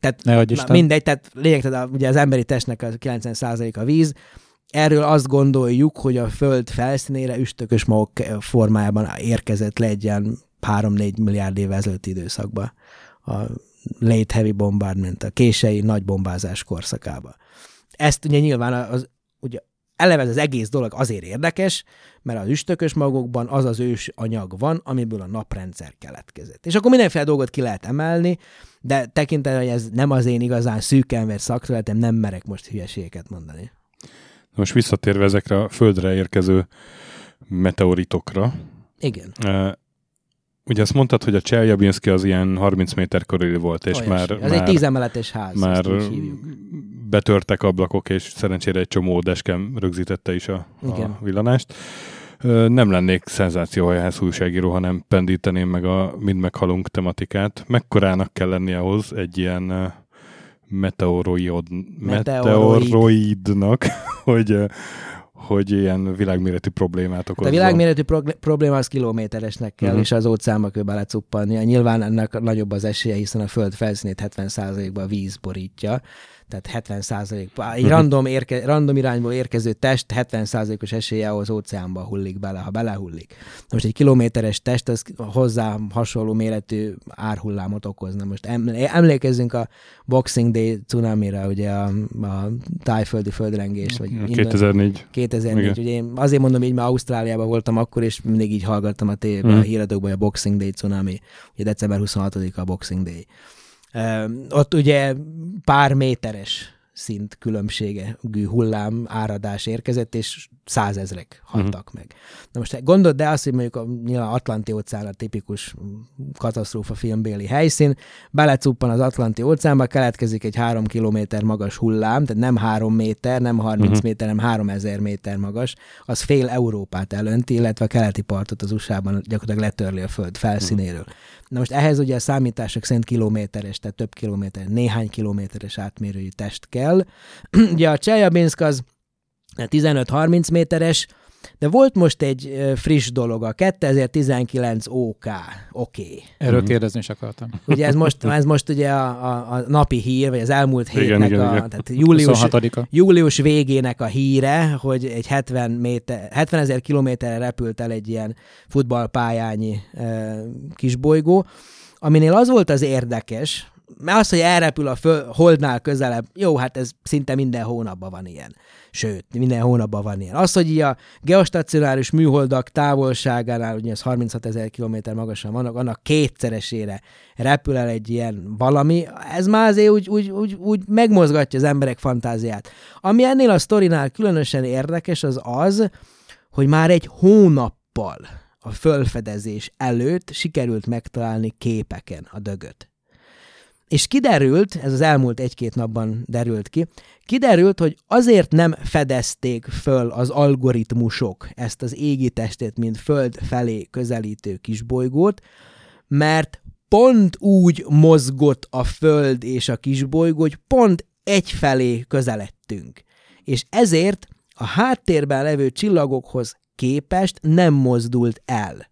B: tehát
C: ne
B: na, mindegy, tehát lényeg, tehát ugye az emberi testnek a 90% a víz, Erről azt gondoljuk, hogy a Föld felszínére üstökös magok formájában érkezett le egy ilyen 3-4 milliárd év ezelőtti időszakba. A late heavy bombardment, a kései nagy bombázás korszakába. Ezt ugye nyilván az, ugye eleve ez az egész dolog azért érdekes, mert az üstökös magokban az az ős anyag van, amiből a naprendszer keletkezett. És akkor mindenféle dolgot ki lehet emelni, de tekintetben, hogy ez nem az én igazán szűken vett szakterületem, nem merek most hülyeségeket mondani.
A: Most visszatérve ezekre a Földre érkező meteoritokra.
B: Igen.
A: Ugye azt mondtad, hogy a Cseljabinszki az ilyen 30 méter körüli volt, és
B: Olyasmi.
A: már,
B: Ez
A: már,
B: egy tízemeletes ház.
A: már betörtek ablakok, és szerencsére egy csomó deskem rögzítette is a,
B: Igen.
A: a villanást. Nem lennék szenzáció, ha ehhez újságíró, hanem pendíteném meg a mind meghalunk tematikát. Mekkorának kell lenni ahhoz egy ilyen meteoroid,
B: Meteoroid.
A: meteoroidnak, hogy, hogy ilyen világméretű problémát okozzon.
B: a világméretű prog- probléma az kilométeresnek kell, uh-huh. és az óceánba kell belecuppannia. Nyilván ennek nagyobb az esélye, hiszen a föld felszínét 70%-ban a víz borítja. Tehát 70% egy random, érke, random irányból érkező test 70%-os esélye az óceánba hullik bele, ha belehullik. Most egy kilométeres test az hozzá hasonló méretű árhullámot okozna. Most em- emlékezzünk a Boxing Day cunamira, ugye a, a tájföldi földrengés, vagy innen-
A: 2004.
B: 2004.
A: Igen.
B: Ugye én azért mondom így, mert Ausztráliában voltam akkor, és mindig így hallgattam a tévében,
A: Mhm.
B: a híradókban, a Boxing Day cunami, ugye december 26-a a Boxing Day. Ott ugye pár méteres szint különbségű hullám áradás érkezett, és százezrek haltak uh-huh. meg. Na most gondold de azt, hogy mondjuk a nyilván Atlanti óceán a tipikus katasztrófa filmbéli helyszín, belecuppan az Atlanti óceánba, keletkezik egy három kilométer magas hullám, tehát nem három méter, nem 30
A: Mhm.
B: uh-huh. méter, hanem három ezer méter magas, az fél Európát elönti, illetve a keleti partot az USA-ban gyakorlatilag letörli a föld felszínéről. Uh-huh. Na most ehhez ugye a számítások szerint kilométeres, tehát több kilométer, néhány kilométeres átmérőjű test kell. ugye a Cseljabinsk az 15-30 méteres, de volt most egy friss dolog, a 2019 OK, oké. Okay.
C: Erről
A: Mhm.
C: kérdezni is akartam.
B: Ugye ez most, ez most ugye a, a, a napi hír, vagy az elmúlt
A: Igen,
B: hétnek
A: igen,
B: a,
A: igen.
B: tehát július,
C: 26-a.
B: július végének a híre, hogy egy 70, méter, 70 ezer kilométerre repült el egy ilyen futballpályányi e, kisbolygó, aminél az volt az érdekes, mert az, hogy elrepül a föl, holdnál közelebb, jó, hát ez szinte minden hónapban van ilyen. Sőt, minden hónapban van ilyen. Az, hogy így a geostacionáris műholdak távolságánál, ugye ez 36 ezer kilométer magasan vannak, annak kétszeresére repül el egy ilyen valami, ez már azért úgy, úgy, úgy, úgy megmozgatja az emberek fantáziát. Ami ennél a sztorinál különösen érdekes, az az, hogy már egy hónappal a fölfedezés előtt sikerült megtalálni képeken a dögöt. És kiderült, ez az elmúlt egy-két napban derült ki, kiderült, hogy azért nem fedezték föl az algoritmusok ezt az égi testét, mint föld felé közelítő kisbolygót, mert pont úgy mozgott a föld és a kisbolygó, hogy pont egyfelé közeledtünk. És ezért a háttérben levő csillagokhoz képest nem mozdult el.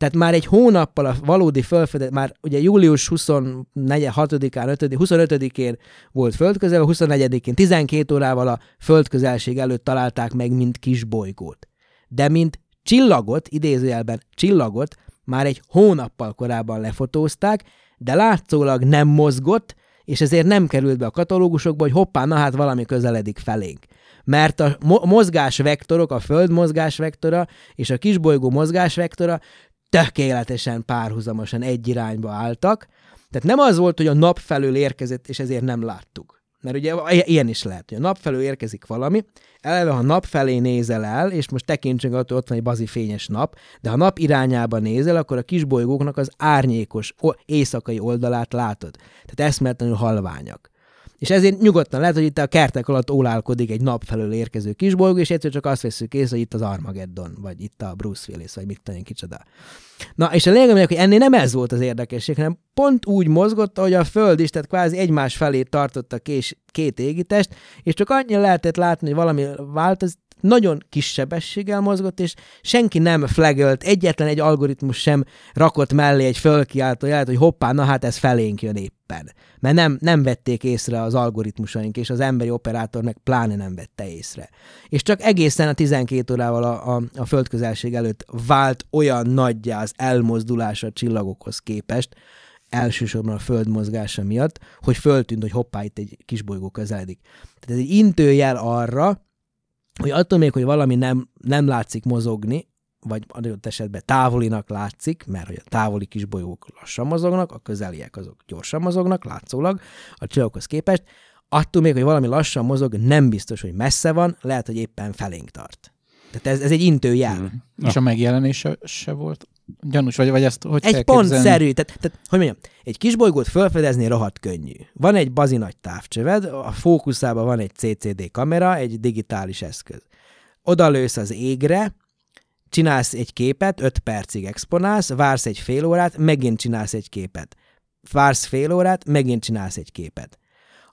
B: Tehát már egy hónappal a valódi fölfedezés, már ugye július 24-6-án, 5 25-én volt földközel, 24-én 12 órával a földközelség előtt találták meg, mint kisbolygót. De mint csillagot, idézőjelben csillagot, már egy hónappal korábban lefotózták, de látszólag nem mozgott, és ezért nem került be a katalógusokba, hogy hoppá, na hát valami közeledik felénk. Mert a mo- mozgásvektorok, a Föld mozgásvektora és a kisbolygó mozgásvektora tökéletesen párhuzamosan egy irányba álltak. Tehát nem az volt, hogy a nap felől érkezett, és ezért nem láttuk. Mert ugye ilyen is lehet, hogy a nap felől érkezik valami, eleve ha nap felé nézel el, és most tekintsünk attól, ott van egy bazi fényes nap, de ha nap irányába nézel, akkor a kisbolygóknak az árnyékos éjszakai oldalát látod. Tehát eszméletlenül halványak. És ezért nyugodtan lehet, hogy itt a kertek alatt ólálkodik egy nap felől érkező kisbolygó, és egyszer csak azt veszük észre, hogy itt az Armageddon, vagy itt a Bruce Willis, vagy mit tudom, kicsoda. Na, és a lényeg, hogy ennél nem ez volt az érdekesség, hanem pont úgy mozgott, ahogy a Föld is, tehát kvázi egymás felé tartotta kés, két égitest, és csak annyira lehetett látni, hogy valami változ, nagyon kis sebességgel mozgott, és senki nem flagölt, egyetlen egy algoritmus sem rakott mellé egy fölkiáltó jelet, hogy hoppá, na hát ez felénk jön éppen. Mert nem, nem vették észre az algoritmusaink, és az emberi operátor meg pláne nem vette észre. És csak egészen a 12 órával a, a, a földközelség előtt vált olyan nagyjá az elmozdulása a csillagokhoz képest, elsősorban a föld mozgása miatt, hogy föltűnt, hogy hoppá, itt egy kisbolygó közeledik. Tehát ez egy intőjel arra, hogy attól még, hogy valami nem, nem látszik mozogni, vagy adott esetben távolinak látszik, mert hogy a távoli kisbolyók lassan mozognak, a közeliek azok gyorsan mozognak, látszólag a csillagokhoz képest, attól még, hogy valami lassan mozog, nem biztos, hogy messze van, lehet, hogy éppen felénk tart. Tehát ez, ez egy intőjel. Mm.
C: És a megjelenése se volt gyanús, vagy, vagy ezt hogy
B: Egy pontszerű, tehát, tehát, hogy mondjam, egy kisbolygót felfedezni rohadt könnyű. Van egy bazi nagy távcsöved, a fókuszában van egy CCD kamera, egy digitális eszköz. Oda lősz az égre, csinálsz egy képet, 5 percig exponálsz, vársz egy fél órát, megint csinálsz egy képet. Vársz fél órát, megint csinálsz egy képet.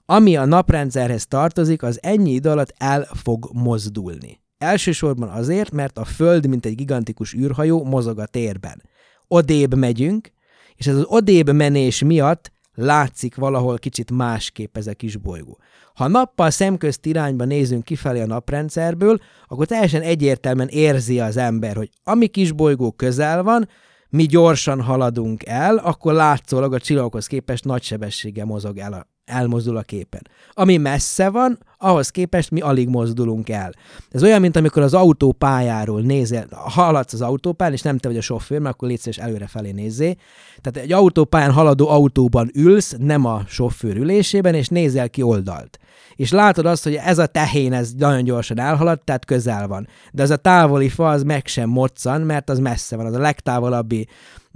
B: Ami a naprendszerhez tartozik, az ennyi idő alatt el fog mozdulni. Elsősorban azért, mert a Föld, mint egy gigantikus űrhajó, mozog a térben. Odébb megyünk, és ez az odébb menés miatt látszik valahol kicsit másképp ez a kis bolygó. Ha nappal szemközt irányba nézünk kifelé a naprendszerből, akkor teljesen egyértelműen érzi az ember, hogy ami kis bolygó közel van, mi gyorsan haladunk el, akkor látszólag a csillagokhoz képest nagy sebességgel mozog el a elmozdul a képen. Ami messze van, ahhoz képest mi alig mozdulunk el. Ez olyan, mint amikor az autópályáról nézel, haladsz az autópályán, és nem te vagy a sofőr, mert akkor légy és előrefelé nézzé. Tehát egy autópályán haladó autóban ülsz, nem a sofőr ülésében, és nézel ki oldalt. És látod azt, hogy ez a tehén, ez nagyon gyorsan elhaladt, tehát közel van. De ez a távoli fa, az meg sem moccan, mert az messze van. Az a legtávolabbi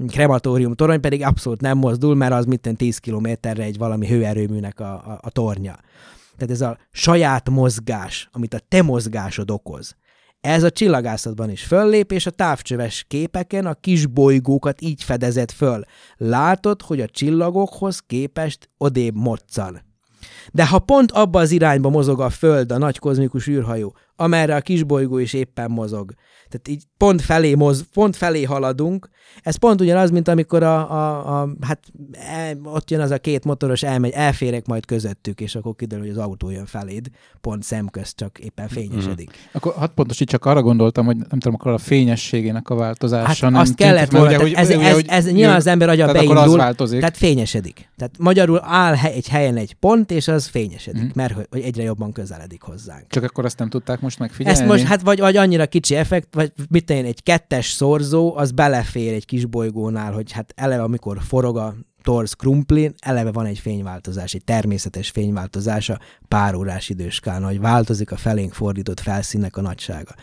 B: krematórium torony pedig abszolút nem mozdul, mert az mitten 10 kilométerre egy valami hőerőműnek a, a, a tornya. Tehát ez a saját mozgás, amit a te mozgásod okoz. Ez a csillagászatban is föllép, és a távcsöves képeken a kis bolygókat így fedezett föl. Látod, hogy a csillagokhoz képest odébb moccan. De ha pont abba az irányba mozog a Föld, a nagy kozmikus űrhajó, amerre a kisbolygó is éppen mozog, tehát így pont felé, moz, pont felé haladunk. Ez pont ugyanaz, mint amikor a, a, a hát el, ott jön az a két motoros, elmegy, elférek majd közöttük, és akkor kiderül, hogy az autó jön feléd, pont szemközt csak éppen fényesedik. Mm.
C: Akkor hát pontos, csak arra gondoltam, hogy nem tudom, akkor a fényességének a változása
B: hát
C: nem
B: azt kellett volna, ugye, hogy, ez, ugye, ez, ez, ez nyilván az ember agya tehát beindul, az változik. tehát fényesedik. Tehát magyarul áll egy helyen egy pont, és az fényesedik, mm. mert hogy egyre jobban közeledik hozzánk.
C: Csak akkor azt nem tudták most megfigyelni?
B: Ezt most, hát vagy, vagy annyira kicsi effekt, vagy mit én, egy kettes szorzó, az belefér egy kis bolygónál, hogy hát eleve amikor forog a torz krumplin, eleve van egy fényváltozás, egy természetes fényváltozás a pár órás időskán, hogy változik a felénk fordított felszínnek a nagysága.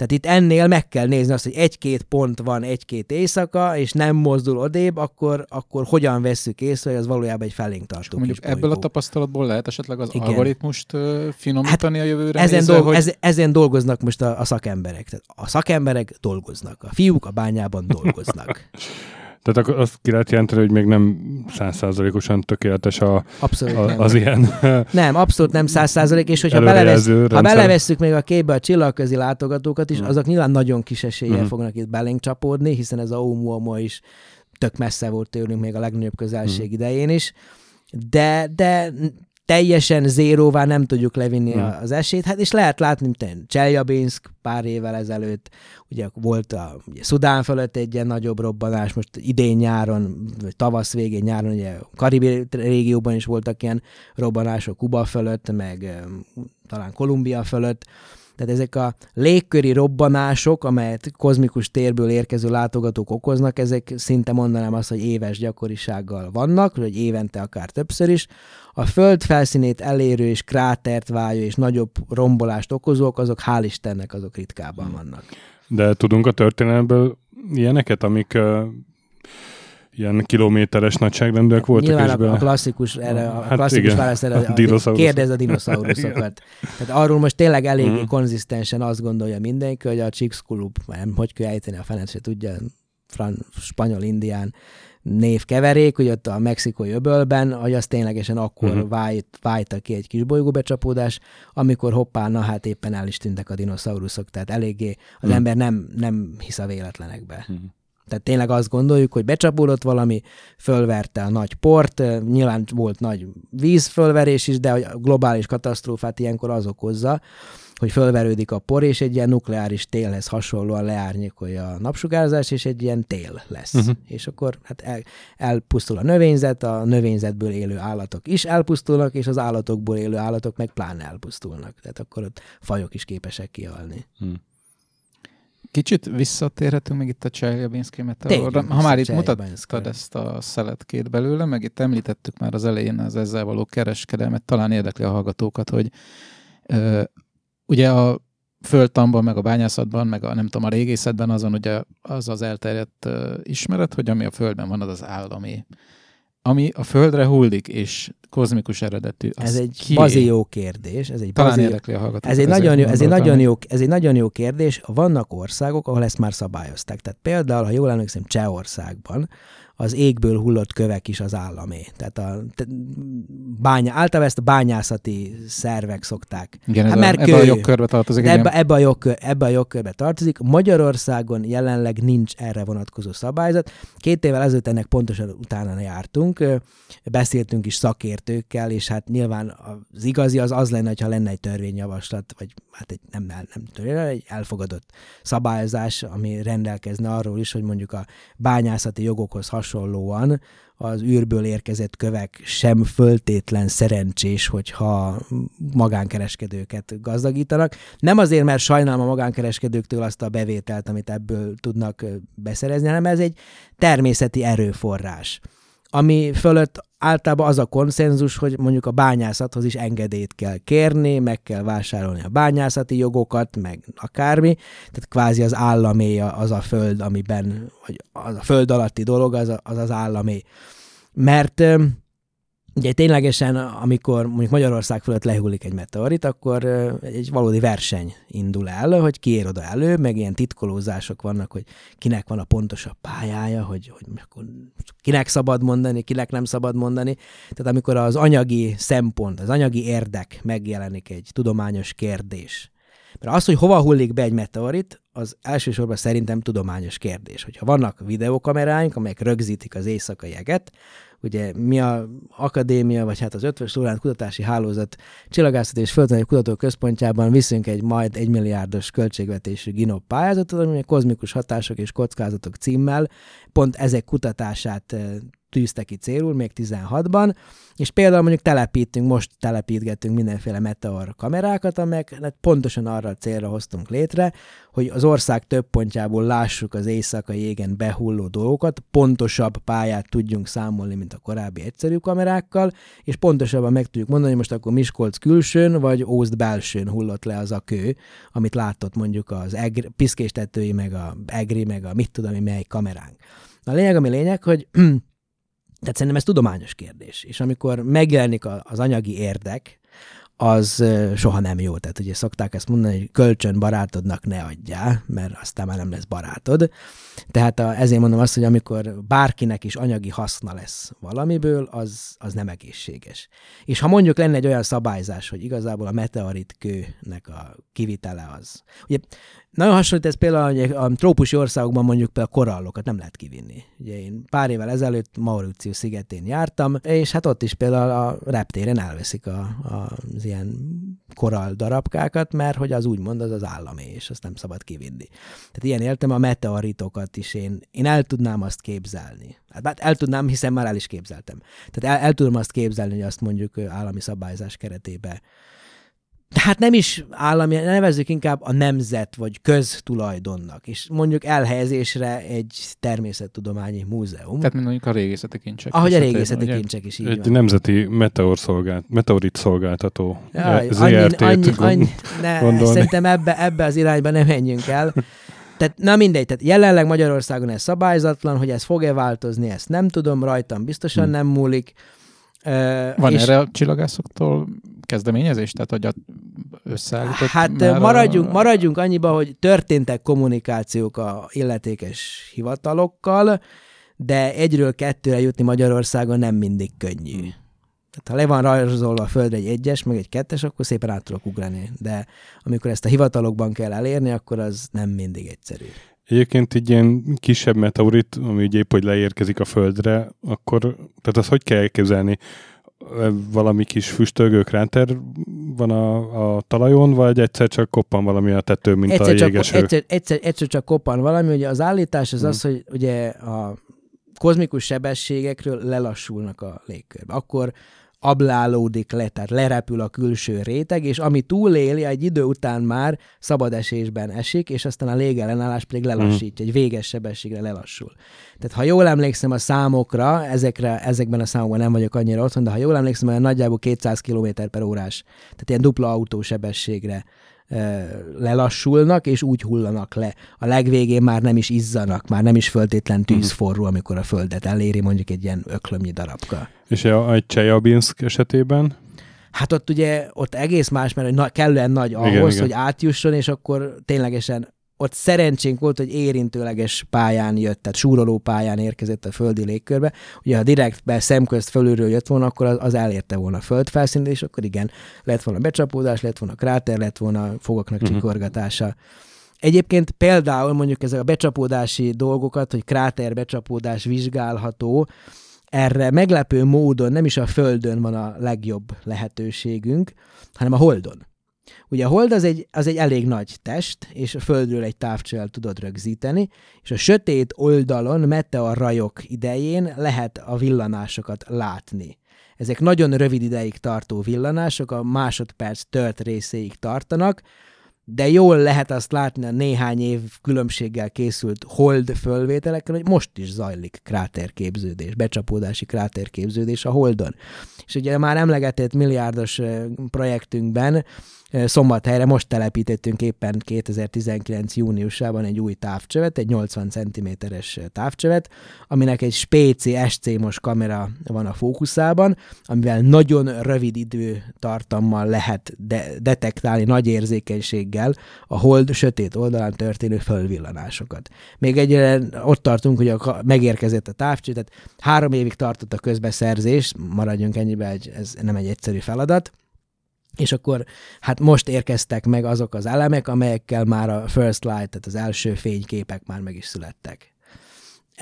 B: Tehát itt ennél meg kell nézni azt, hogy egy-két pont van egy-két éjszaka, és nem mozdul odébb, akkor, akkor hogyan vesszük észre, hogy az valójában egy felénk tartó
C: Mondjuk ebből a tapasztalatból lehet esetleg az Igen. algoritmust finomítani hát a jövőre
B: ezen,
C: nézve,
B: dolg, hogy... ez, ezen dolgoznak most a, a szakemberek. Tehát a szakemberek dolgoznak, a fiúk a bányában dolgoznak.
A: Tehát akkor azt ki lehet jelenteni, hogy még nem százszázalékosan tökéletes a,
B: abszolút
A: a,
B: nem.
A: az ilyen
B: Nem, abszolút nem százszázalék, és hogyha belevesz, ha belevesszük még a képbe a csillagközi látogatókat is, mm. azok nyilván nagyon kis eséllyel mm. fognak itt belénk csapódni, hiszen ez a Oumuamua is tök messze volt tőlünk még a legnagyobb közelség mm. idején is. De, de teljesen zéróvá nem tudjuk levinni hmm. az esélyt, hát és lehet látni, mint Cseljabinsk pár évvel ezelőtt, ugye volt a ugye Szudán fölött egy ilyen nagyobb robbanás, most idén nyáron, vagy tavasz végén nyáron, ugye Karibi régióban is voltak ilyen robbanások, Kuba fölött, meg talán Kolumbia fölött, tehát ezek a légköri robbanások, amelyet kozmikus térből érkező látogatók okoznak, ezek szinte mondanám azt, hogy éves gyakorisággal vannak, vagy évente akár többször is. A föld felszínét elérő és krátert válő és nagyobb rombolást okozók, azok hál' Istennek azok ritkában vannak.
A: De tudunk a történelemből ilyeneket, amik ilyen kilométeres nagyságrendűek voltak.
B: Nyilván a, a klasszikus, erre, a hát klasszikus igen. válasz erre, a, a kérdez a dinoszauruszokat. Tehát arról most tényleg eléggé mm. konzisztensen azt gondolja mindenki, hogy a Chicxulub, nem, hogy kell ejteni a fenet, se tudja, fran, spanyol, indián névkeverék, hogy ott a mexikói öbölben, hogy az ténylegesen akkor uh-huh. vájt, vájta ki egy kis bolygóbecsapódás, amikor hoppá, na hát éppen el is tűntek a dinoszauruszok, tehát eléggé az uh-huh. ember nem, nem hisz a véletlenekbe. Uh-huh. Tehát tényleg azt gondoljuk, hogy becsapódott valami, fölverte a nagy port, nyilván volt nagy vízfölverés is, de a globális katasztrófát ilyenkor az okozza, hogy fölverődik a por, és egy ilyen nukleáris télhez hasonlóan leárnyékolja a napsugárzás, és egy ilyen tél lesz. Uh-huh. És akkor hát el, elpusztul a növényzet, a növényzetből élő állatok is elpusztulnak, és az állatokból élő állatok meg pláne elpusztulnak. Tehát akkor ott fajok is képesek kihalni. Hmm.
C: Kicsit visszatérhetünk még itt a Cseljabinszki meteorra. Ha már itt mutattad ezt a szeletkét belőle, meg itt említettük már az elején az ezzel való kereskedelmet, talán érdekli a hallgatókat, hogy ö, ugye a földtamban, meg a bányászatban, meg a nem tudom, a régészetben azon ugye az az elterjedt uh, ismeret, hogy ami a földben van, az az állami. Ami a földre hullik, és kozmikus eredetű.
B: Ez egy kié? bazi jó kérdés. Ez egy
C: Talán bazi... érdekli a
B: Ez egy, nagyon jó, ez, egy nagyon jó, ez egy nagyon jó kérdés. Vannak országok, ahol ezt már szabályozták. Tehát például, ha jól emlékszem, Csehországban az égből hullott kövek is az államé. Tehát a bánya, általában ezt a bányászati szervek szokták.
C: Igen, hát, mert ebbe a jogkörbe tartozik.
B: Ebbe, ebbe, a jogkör, ebbe a jogkörbe tartozik. Magyarországon jelenleg nincs erre vonatkozó szabályzat. Két évvel ezelőtt ennek pontosan utána jártunk, beszéltünk is szakértőkkel, és hát nyilván az igazi az az lenne, ha lenne egy törvényjavaslat, vagy hát egy nem, nem törvény, egy elfogadott szabályozás, ami rendelkezne arról is, hogy mondjuk a bányászati jogokhoz hasonló hasonlóan az űrből érkezett kövek sem föltétlen szerencsés, hogyha magánkereskedőket gazdagítanak. Nem azért, mert sajnálom a magánkereskedőktől azt a bevételt, amit ebből tudnak beszerezni, hanem ez egy természeti erőforrás ami fölött általában az a konszenzus, hogy mondjuk a bányászathoz is engedélyt kell kérni, meg kell vásárolni a bányászati jogokat, meg akármi, tehát kvázi az államé az a föld, amiben, vagy az a föld alatti dolog, az a, az, az államé. Mert Ugye ténylegesen, amikor mondjuk Magyarország fölött lehullik egy meteorit, akkor egy valódi verseny indul el, hogy ki ér oda elő, meg ilyen titkolózások vannak, hogy kinek van a pontosabb pályája, hogy, hogy akkor kinek szabad mondani, kinek nem szabad mondani. Tehát amikor az anyagi szempont, az anyagi érdek megjelenik egy tudományos kérdés, mert az, hogy hova hullik be egy meteorit, az elsősorban szerintem tudományos kérdés. Hogyha vannak videókameráink, amelyek rögzítik az éjszakai jeget, ugye mi a akadémia, vagy hát az Ötvös Lorán Kutatási Hálózat Csillagászati és Földtani Kutatóközpontjában viszünk egy majd egy milliárdos költségvetésű GINOP pályázatot, ami a kozmikus hatások és kockázatok címmel pont ezek kutatását eh, tűzte ki célul még 16-ban, és például mondjuk telepítünk, most telepítgetünk mindenféle meteor kamerákat, amelyek pontosan arra a célra hoztunk létre, hogy az ország több pontjából lássuk az éjszakai égen behulló dolgokat, pontosabb pályát tudjunk számolni, mint a korábbi egyszerű kamerákkal, és pontosabban meg tudjuk mondani, hogy most akkor Miskolc külsőn, vagy Ózd belsőn hullott le az a kő, amit látott mondjuk az egri, piszkéstetői, meg a egri, meg a mit tudom, melyik kameránk. A lényeg, ami lényeg, hogy tehát szerintem ez tudományos kérdés. És amikor megjelenik az anyagi érdek, az soha nem jó. Tehát ugye szokták ezt mondani, hogy kölcsön barátodnak ne adjál, mert aztán már nem lesz barátod. Tehát a, ezért mondom azt, hogy amikor bárkinek is anyagi haszna lesz valamiből, az, az nem egészséges. És ha mondjuk lenne egy olyan szabályzás, hogy igazából a meteorit kőnek a kivitele az. Ugye nagyon hasonlít ez például, hogy a trópusi országokban mondjuk például korallokat nem lehet kivinni. Ugye én pár évvel ezelőtt Mauritius szigetén jártam, és hát ott is például a reptéren elveszik a, a, az ilyen korall darabkákat, mert hogy az úgymond az az állami, és azt nem szabad kivinni. Tehát ilyen éltem a meteoritokat is én, én el tudnám azt képzelni. Hát el tudnám, hiszen már el is képzeltem. Tehát el, el tudom azt képzelni, hogy azt mondjuk állami szabályzás keretébe hát nem is állami, nevezzük inkább a nemzet vagy köztulajdonnak, és mondjuk elhelyezésre egy természettudományi múzeum.
C: Tehát mondjuk a régészeti kincsek.
B: Ahogy a régészeti ugye? kincsek is így
A: Egy van. nemzeti meteor szolgált, meteorit szolgáltató
B: Jaj, ZRT-t annyi, annyi, annyi, ne, Szerintem ebbe, ebbe az irányba nem menjünk el. Tehát, na mindegy, tehát jelenleg Magyarországon ez szabályzatlan, hogy ez fog-e változni, ezt nem tudom, rajtam biztosan hmm. nem múlik.
C: Uh, Van és... erre a csillagászoktól kezdeményezés? Tehát, hogy a összeállított
B: Hát már maradjunk, a... maradjunk annyiba, hogy történtek kommunikációk a illetékes hivatalokkal, de egyről kettőre jutni Magyarországon nem mindig könnyű. Hmm. Tehát ha le van rajzolva a földre egy egyes, meg egy kettes, akkor szépen át tudok ugrani. De amikor ezt a hivatalokban kell elérni, akkor az nem mindig egyszerű.
A: Egyébként egy ilyen kisebb meteorit, ami ugye épp, hogy leérkezik a Földre, akkor, tehát azt hogy kell elképzelni? Valami kis füstölgő kráter van a, a talajon, vagy egyszer csak koppan valami a tető, mint egyszer a jégeső?
B: Csak, egyszer, egyszer, egyszer csak koppan valami, ugye az állítás az hmm. az, hogy ugye a kozmikus sebességekről lelassulnak a légkörbe. Akkor ablálódik le, tehát lerepül a külső réteg, és ami túléli, egy idő után már szabad esésben esik, és aztán a légellenállás pedig lelassítja, egy véges sebességre lelassul. Tehát ha jól emlékszem a számokra, ezekre, ezekben a számokban nem vagyok annyira otthon, de ha jól emlékszem, olyan nagyjából 200 km per órás, tehát ilyen dupla autósebességre lelassulnak, és úgy hullanak le. A legvégén már nem is izzanak, már nem is föltétlen tűzforró, amikor a földet eléri mondjuk egy ilyen öklömnyi darabka.
A: És a, a Csejabinsk esetében?
B: Hát ott ugye, ott egész más, mert na, kellően nagy ahhoz, igen, igen. hogy átjusson, és akkor ténylegesen ott szerencsénk volt, hogy érintőleges pályán jött, tehát súroló pályán érkezett a földi légkörbe. Ugye, ha direktbe szemközt fölülről jött volna, akkor az, az elérte volna a földfelszínt, és akkor igen, lett volna becsapódás, lett volna kráter, lett volna fogoknak uh-huh. csikorgatása. Egyébként például mondjuk ezek a becsapódási dolgokat, hogy kráter becsapódás vizsgálható, erre meglepő módon nem is a Földön van a legjobb lehetőségünk, hanem a Holdon. Ugye a hold az egy, az egy elég nagy test, és a Földről egy távcsővel tudod rögzíteni, és a sötét oldalon meteorrajok idején lehet a villanásokat látni. Ezek nagyon rövid ideig tartó villanások, a másodperc tört részéig tartanak, de jól lehet azt látni a néhány év különbséggel készült hold fölvételekkel, hogy most is zajlik kráterképződés, becsapódási kráterképződés a holdon. És ugye már emlegetett milliárdos projektünkben Szombathelyre most telepítettünk éppen 2019. júniusában egy új távcsövet, egy 80 cm-es távcsövet, aminek egy spéci SC-mos kamera van a fókuszában, amivel nagyon rövid időtartammal lehet de- detektálni nagy érzékenységgel a hold sötét oldalán történő fölvillanásokat. Még egyre ott tartunk, hogy a, megérkezett a távcső, tehát három évig tartott a közbeszerzés, maradjunk ennyibe, ez nem egy egyszerű feladat, és akkor hát most érkeztek meg azok az elemek, amelyekkel már a first light, tehát az első fényképek már meg is születtek.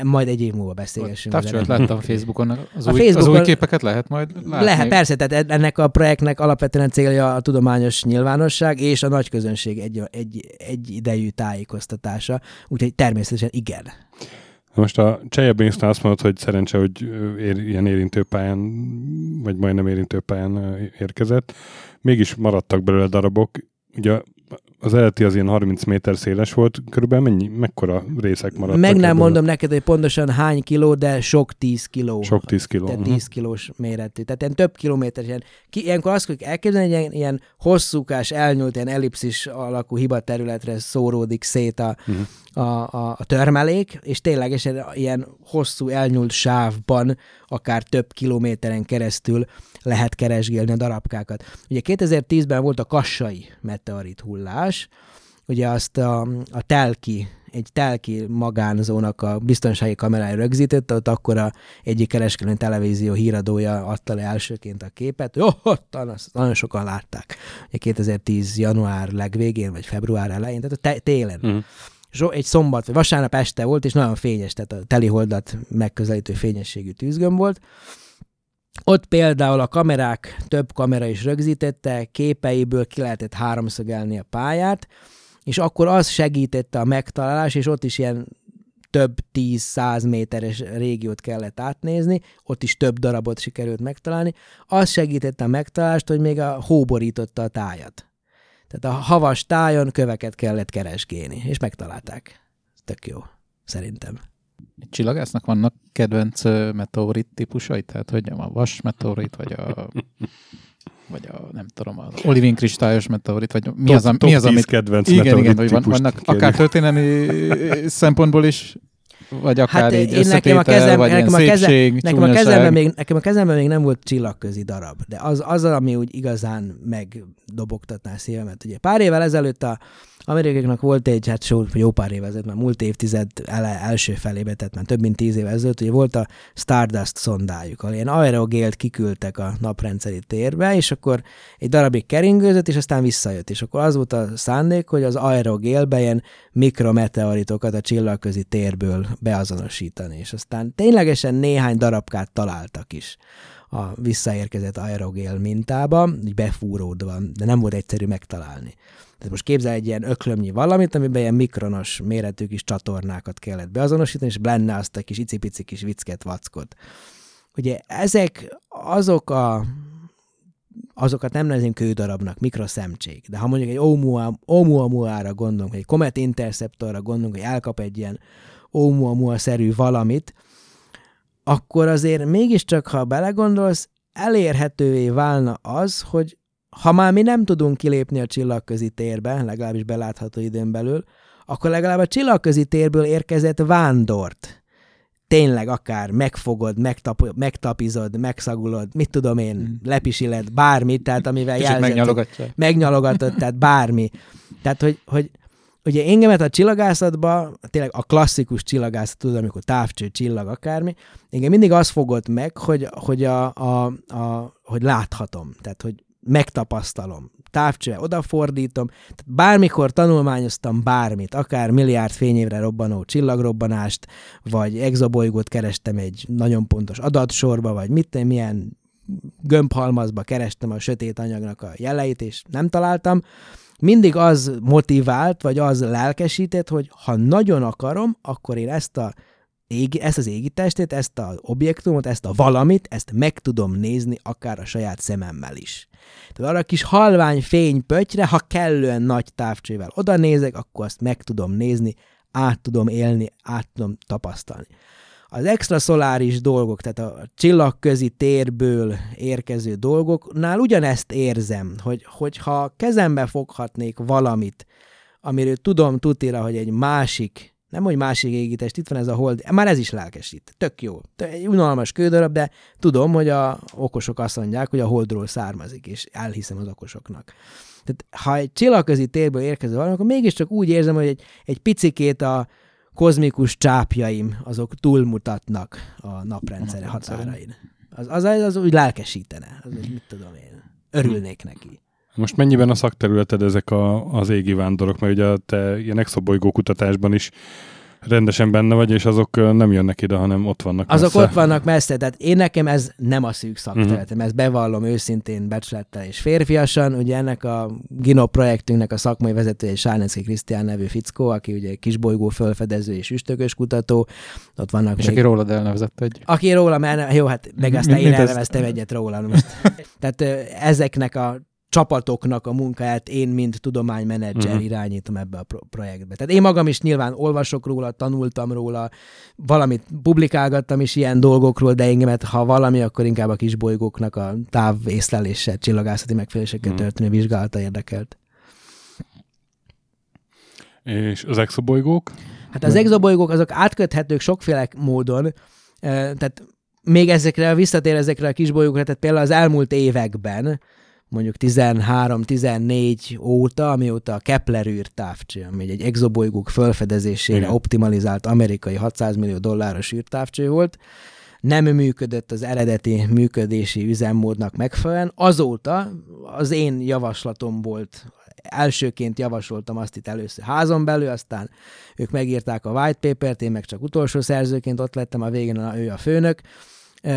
B: Majd egy év múlva beszélgessünk.
C: Távcsövet láttam Facebookon, az, a új, Facebookon az új képeket lehet majd látni?
B: Lehet, persze, tehát ennek a projektnek alapvetően célja a tudományos nyilvánosság és a nagy közönség egy, egy, egy idejű tájékoztatása, úgyhogy természetesen igen.
A: Most a Csejebénztán azt mondod, hogy szerencse, hogy ér, ilyen érintőpályán, vagy majdnem érintőpályán érkezett. Mégis maradtak belőle darabok. Ugye az eredeti az ilyen 30 méter széles volt, körülbelül mennyi, mekkora részek maradtak?
B: Meg nem mondom neked, hogy pontosan hány kiló, de sok 10 kiló.
A: Sok 10 kiló.
B: Tehát 10 uh-huh. kilós méretű. Tehát ilyen több kilométer. Ilyen, ki, ilyenkor azt kell elképzelni, hogy ilyen, ilyen hosszúkás, elnyúlt, ilyen ellipszis alakú hibaterületre szóródik szét a, uh-huh a, a, a törmelék, és ténylegesen ilyen hosszú elnyúlt sávban, akár több kilométeren keresztül lehet keresgélni a darabkákat. Ugye 2010-ben volt a kassai meteorit hullás, ugye azt a, a telki egy telki magánzónak a biztonsági kamerája rögzítette, ott akkor a egyik kereskedelmi televízió híradója adta le elsőként a képet. Jó, ott nagyon sokan látták. Ugye 2010 január legvégén, vagy február elején, tehát a télen. Uh-huh egy szombat, vagy vasárnap este volt, és nagyon fényes, tehát a teliholdat megközelítő fényességű tűzgömb volt. Ott például a kamerák, több kamera is rögzítette, képeiből ki lehetett háromszögelni a pályát, és akkor az segítette a megtalálás, és ott is ilyen több tíz-száz méteres régiót kellett átnézni, ott is több darabot sikerült megtalálni. Az segítette a megtalálást, hogy még a hóborította a tájat. Tehát a havas tájon köveket kellett keresgélni, és megtalálták. Tök jó, szerintem.
C: Csillagásznak vannak kedvenc meteorit típusai? Tehát, hogy a vas meteorit, vagy a vagy a, nem tudom, az olivin kristályos meteorit, vagy mi top, az,
A: top mi az, amit... kedvenc
C: igen, igen, hogy van, vannak akár történelmi szempontból is vagy akár hát így én nekem a kezem, vagy nekem a kezem,
B: nekem, a kezemben még, nekem a kezemben még nem volt csillagközi darab, de az, az, ami úgy igazán megdobogtatná szívemet. Ugye pár évvel ezelőtt a amerikaiaknak volt egy, hát so, jó pár év ezelőtt, már múlt évtized ele, első felébe, tehát már több mint tíz év ezelőtt, ugye volt a Stardust szondájuk, ahol ilyen aerogélt kiküldtek a naprendszeri térbe, és akkor egy darabig keringőzött, és aztán visszajött. És akkor az volt a szándék, hogy az aerogélbe ilyen mikrometeoritokat a csillagközi térből beazonosítani, és aztán ténylegesen néhány darabkát találtak is a visszaérkezett aerogél mintába, így befúródva, de nem volt egyszerű megtalálni. Tehát most képzel egy ilyen öklömnyi valamit, amiben ilyen mikronos méretű kis csatornákat kellett beazonosítani, és benne azt a kis icipici kis viccket, vackot. Ugye ezek azok a azokat nem nevezünk kődarabnak, mikroszemcsék. De ha mondjuk egy Oumuamua-ra gondolunk, egy Comet Interceptorra gondolunk, hogy elkap egy ilyen Oumuamua-szerű valamit, akkor azért mégiscsak, ha belegondolsz, elérhetővé válna az, hogy ha már mi nem tudunk kilépni a csillagközi térbe, legalábbis belátható időn belül, akkor legalább a csillagközi térből érkezett vándort tényleg akár megfogod, megtap, megtapizod, megszagulod, mit tudom én, hmm. lepisiled, bármit, tehát amivel
C: jelzett,
B: megnyalogatod, tehát bármi. Tehát, hogy, hogy ugye engemet a csillagászatban, tényleg a klasszikus csillagászat, tudod, amikor távcső, csillag, akármi, engem mindig az fogott meg, hogy, hogy, a, a, a, hogy láthatom, tehát, hogy megtapasztalom. Távcsőre odafordítom, tehát bármikor tanulmányoztam bármit, akár milliárd fényévre robbanó csillagrobbanást, vagy exobolygót kerestem egy nagyon pontos adatsorba, vagy mit, milyen gömbhalmazba kerestem a sötét anyagnak a jeleit, és nem találtam, mindig az motivált, vagy az lelkesített, hogy ha nagyon akarom, akkor én ezt a égi, ezt az égitestét, ezt az objektumot, ezt a valamit, ezt meg tudom nézni akár a saját szememmel is. Tehát arra a kis halvány fénypöttyre, ha kellően nagy távcsővel oda nézek, akkor azt meg tudom nézni, át tudom élni, át tudom tapasztalni. Az extraszoláris dolgok, tehát a csillagközi térből érkező dolgoknál ugyanezt érzem, hogy, hogyha kezembe foghatnék valamit, amiről tudom tutira, hogy egy másik nem, hogy másik égítest, itt van ez a hold, már ez is lelkesít. Tök jó. Egy unalmas kődarab, de tudom, hogy a okosok azt mondják, hogy a holdról származik, és elhiszem az okosoknak. Tehát ha egy csillagközi térből érkező valami, akkor mégiscsak úgy érzem, hogy egy, egy picikét a kozmikus csápjaim, azok túlmutatnak a naprendszere határain. Az, az, az, az úgy lelkesítene. Az, mit tudom én. Örülnék neki.
A: Most mennyiben a szakterületed ezek a, az égi vándorok, mert ugye te ilyen exobolygó kutatásban is rendesen benne vagy, és azok nem jönnek ide, hanem ott vannak
B: Azok messze. ott vannak messze, tehát én nekem ez nem a szűk szakterületem, uh-huh. ezt bevallom őszintén becslettel és férfiasan, ugye ennek a Gino projektünknek a szakmai vezetője Sárnecki Krisztián nevű fickó, aki ugye kisbolygó fölfedező és üstökös kutató, ott vannak
C: És még... aki rólad elnevezett egy.
B: Aki róla, mert jó, hát meg aztán én elneveztem egyet róla. Most. Tehát ezeknek a csapatoknak a munkáját én, mint tudománymenedzser uh-huh. irányítom ebbe a pro- projektbe. Tehát én magam is nyilván olvasok róla, tanultam róla, valamit publikálgattam is ilyen dolgokról, de engemet, ha valami, akkor inkább a kisbolygóknak a távészlelése, csillagászati megfelelésekkel uh-huh. történő vizsgálata érdekelt.
A: És az exobolygók?
B: Hát az exobolygók azok átköthetők sokféle módon, tehát még ezekre, visszatér ezekre a kisbolygókra, tehát például az elmúlt években mondjuk 13-14 óta, amióta a Kepler űrtávcső, ami egy exobolygók felfedezésére Igen. optimalizált amerikai 600 millió dolláros űrtávcső volt, nem működött az eredeti működési üzemmódnak megfelelően. Azóta az én javaslatom volt, elsőként javasoltam azt itt először házon belül, aztán ők megírták a white papert, én meg csak utolsó szerzőként ott lettem, a végén a, ő a főnök,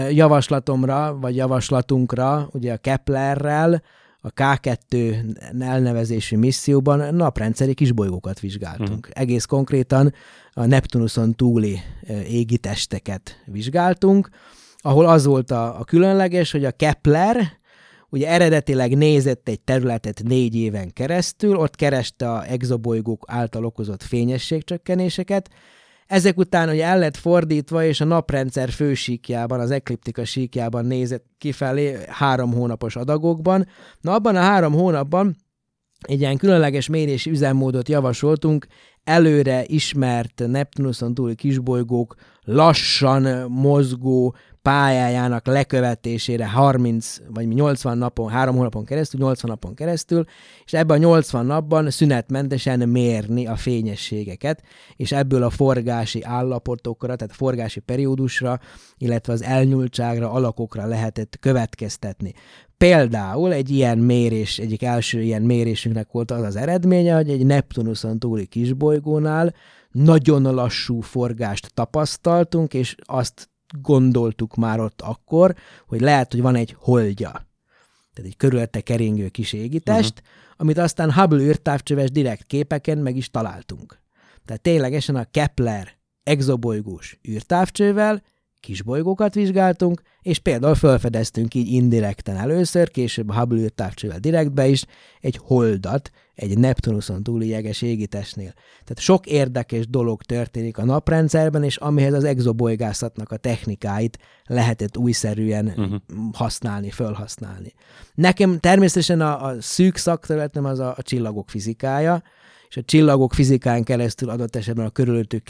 B: javaslatomra, vagy javaslatunkra, ugye a Keplerrel, a K2 elnevezésű misszióban naprendszeri kisbolygókat vizsgáltunk. Uh-huh. Egész konkrétan a Neptunuson túli égitesteket vizsgáltunk, ahol az volt a, a különleges, hogy a Kepler ugye eredetileg nézett egy területet négy éven keresztül, ott kereste a exobolygók által okozott fényességcsökkenéseket, ezek után hogy el lett fordítva, és a naprendszer fősíkjában, az ekliptika síkjában nézett kifelé három hónapos adagokban. Na abban a három hónapban egy ilyen különleges mérési üzemmódot javasoltunk, előre ismert Neptunuson túli kisbolygók lassan mozgó pályájának lekövetésére 30 vagy 80 napon, 3 hónapon keresztül, 80 napon keresztül, és ebben a 80 napban szünetmentesen mérni a fényességeket, és ebből a forgási állapotokra, tehát forgási periódusra, illetve az elnyúltságra, alakokra lehetett következtetni. Például egy ilyen mérés, egyik első ilyen mérésünknek volt az az eredménye, hogy egy Neptunuson túli kisbolygónál nagyon lassú forgást tapasztaltunk, és azt gondoltuk már ott akkor, hogy lehet, hogy van egy holdja. Tehát egy körülötte keringő kis égitest, uh-huh. amit aztán Hubble űrtávcsöves direkt képeken meg is találtunk. Tehát ténylegesen a Kepler exobolygós űrtávcsővel kisbolygókat vizsgáltunk, és például felfedeztünk így indirekten először, később a Hubble űrtávcsővel direktbe is egy holdat, egy Neptunuson túli jeges égitestnél. Tehát sok érdekes dolog történik a naprendszerben, és amihez az exobolygászatnak a technikáit lehetett újszerűen uh-huh. használni, felhasználni. Nekem természetesen a, a szűk szakterületem az a, a csillagok fizikája, és a csillagok fizikán keresztül adott esetben a körülöttük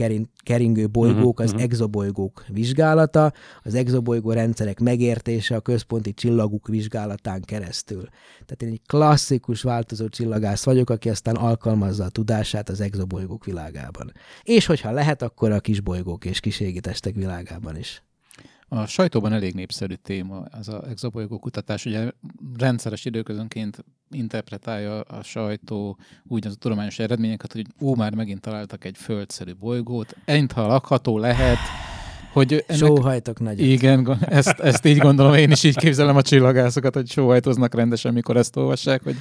B: keringő bolygók, az uh-huh. exobolygók vizsgálata, az exobolygó rendszerek megértése a központi csillaguk vizsgálatán keresztül. Tehát én egy klasszikus változó csillagász vagyok, aki aztán alkalmazza a tudását az exobolygók világában. És hogyha lehet, akkor a kisbolygók és kiségitestek világában is.
C: A sajtóban elég népszerű téma az a exobolygó kutatás. Ugye rendszeres időközönként interpretálja a sajtó úgy az tudományos eredményeket, hogy ó, már megint találtak egy földszerű bolygót, enyha lakható lehet,
B: hogy ennek... Sóhajtok nagyot.
C: Igen, ezt, ezt így gondolom, én is így képzelem a csillagászokat, hogy sóhajtoznak rendesen, mikor ezt olvassák, hogy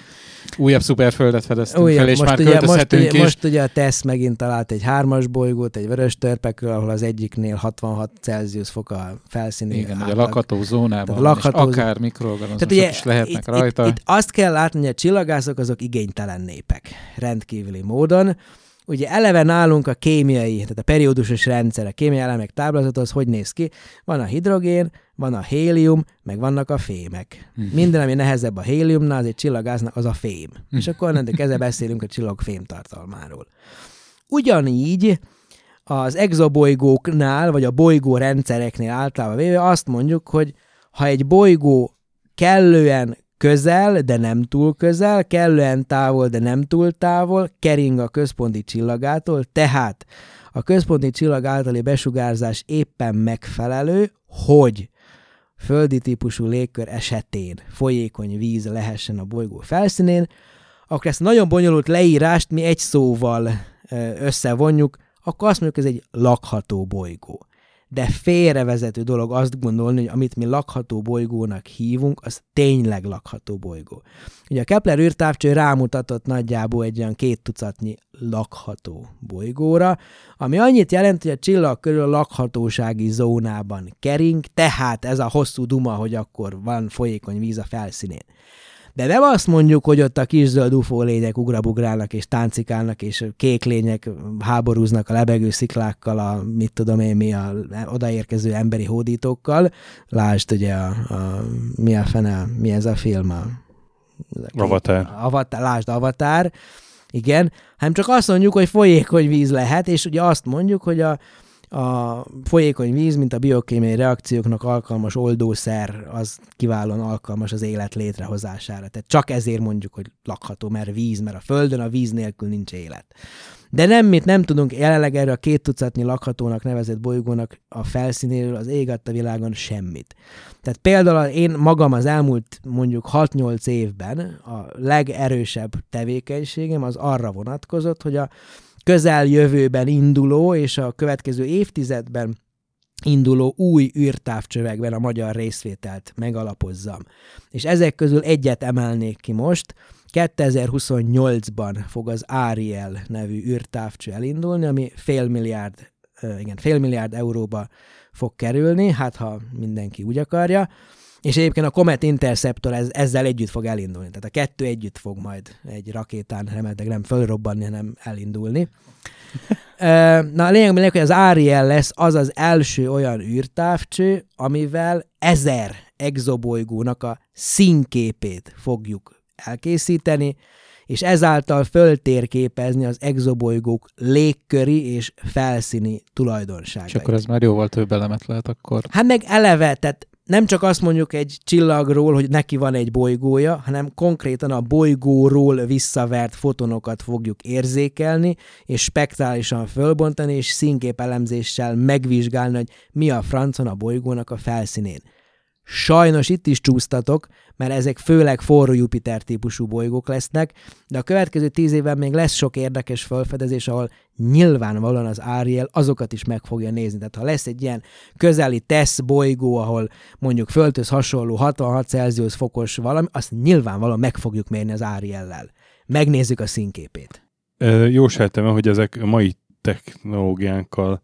C: újabb szuperföldet fedeztünk Újabb, fel, és most már ugye,
B: most, ugye, is. Most ugye a TESZ megint talált egy hármas bolygót, egy vörös törpekről, ahol az egyiknél 66 Celsius fok a felszíni
C: Igen, átlag. a lakható zónában, a lakható és akár mikroorganizmusok ugye, is lehetnek
B: itt,
C: rajta.
B: Itt, itt azt kell látni, hogy a csillagászok azok igénytelen népek, rendkívüli módon ugye eleve nálunk a kémiai, tehát a periódusos rendszer, a kémiai elemek táblázat az hogy néz ki? Van a hidrogén, van a hélium, meg vannak a fémek. Mm. Minden, ami nehezebb a héliumnál, az egy csillagáznak, az a fém. Mm. És akkor onnantól kezdve beszélünk a csillag fém tartalmáról. Ugyanígy az exobolygóknál, vagy a bolygó rendszereknél általában véve azt mondjuk, hogy ha egy bolygó kellően közel, de nem túl közel, kellően távol, de nem túl távol, kering a központi csillagától, tehát a központi csillag általi besugárzás éppen megfelelő, hogy földi típusú légkör esetén folyékony víz lehessen a bolygó felszínén, akkor ezt a nagyon bonyolult leírást mi egy szóval összevonjuk, akkor azt mondjuk, ez egy lakható bolygó de félrevezető dolog azt gondolni, hogy amit mi lakható bolygónak hívunk, az tényleg lakható bolygó. Ugye a Kepler űrtávcső rámutatott nagyjából egy olyan két tucatnyi lakható bolygóra, ami annyit jelent, hogy a csillag körül a lakhatósági zónában kering, tehát ez a hosszú duma, hogy akkor van folyékony víz a felszínén. De nem azt mondjuk, hogy ott a kis zöld ufó lények ugrabugrálnak és táncikálnak, és kék lények háborúznak a lebegő sziklákkal, a mit tudom én mi, a odaérkező emberi hódítókkal. Lásd ugye a, a mi a fene, mi ez a film? A,
A: a Avatar.
B: Avatar. Lásd Avatar. Igen, hanem csak azt mondjuk, hogy folyékony víz lehet, és ugye azt mondjuk, hogy a, a folyékony víz, mint a biokémiai reakcióknak alkalmas oldószer, az kiválóan alkalmas az élet létrehozására. Tehát csak ezért mondjuk, hogy lakható, mert víz, mert a Földön a víz nélkül nincs élet. De nem, mit nem tudunk jelenleg erre a két tucatnyi lakhatónak nevezett bolygónak a felszínéről az ég a világon semmit. Tehát például én magam az elmúlt mondjuk 6-8 évben a legerősebb tevékenységem az arra vonatkozott, hogy a közeljövőben induló és a következő évtizedben induló új űrtávcsövekben a magyar részvételt megalapozzam. És ezek közül egyet emelnék ki most, 2028-ban fog az Ariel nevű űrtávcső elindulni, ami fél milliárd, igen, fél milliárd euróba fog kerülni, hát ha mindenki úgy akarja. És egyébként a Comet Interceptor ez, ezzel együtt fog elindulni. Tehát a kettő együtt fog majd egy rakétán remélhetőleg nem fölrobbanni, hanem elindulni. Na a lényeg, hogy az Ariel lesz az az első olyan űrtávcső, amivel ezer exobolygónak a színképét fogjuk elkészíteni, és ezáltal föltérképezni az exobolygók légköri és felszíni tulajdonságait.
C: És akkor ez már jóval több elemet lehet akkor.
B: Hát meg eleve, tehát nem csak azt mondjuk egy csillagról, hogy neki van egy bolygója, hanem konkrétan a bolygóról visszavert fotonokat fogjuk érzékelni, és spektrálisan fölbontani, és színképelemzéssel megvizsgálni, hogy mi a francon a bolygónak a felszínén. Sajnos itt is csúsztatok, mert ezek főleg forró Jupiter típusú bolygók lesznek, de a következő tíz évben még lesz sok érdekes felfedezés, ahol nyilvánvalóan az Ariel azokat is meg fogja nézni. Tehát ha lesz egy ilyen közeli TESZ bolygó, ahol mondjuk földhöz hasonló 66 Celsius fokos valami, azt nyilvánvalóan meg fogjuk mérni az Ariellel. Megnézzük a színképét.
A: Jó sejtem, hogy ezek mai technológiánkkal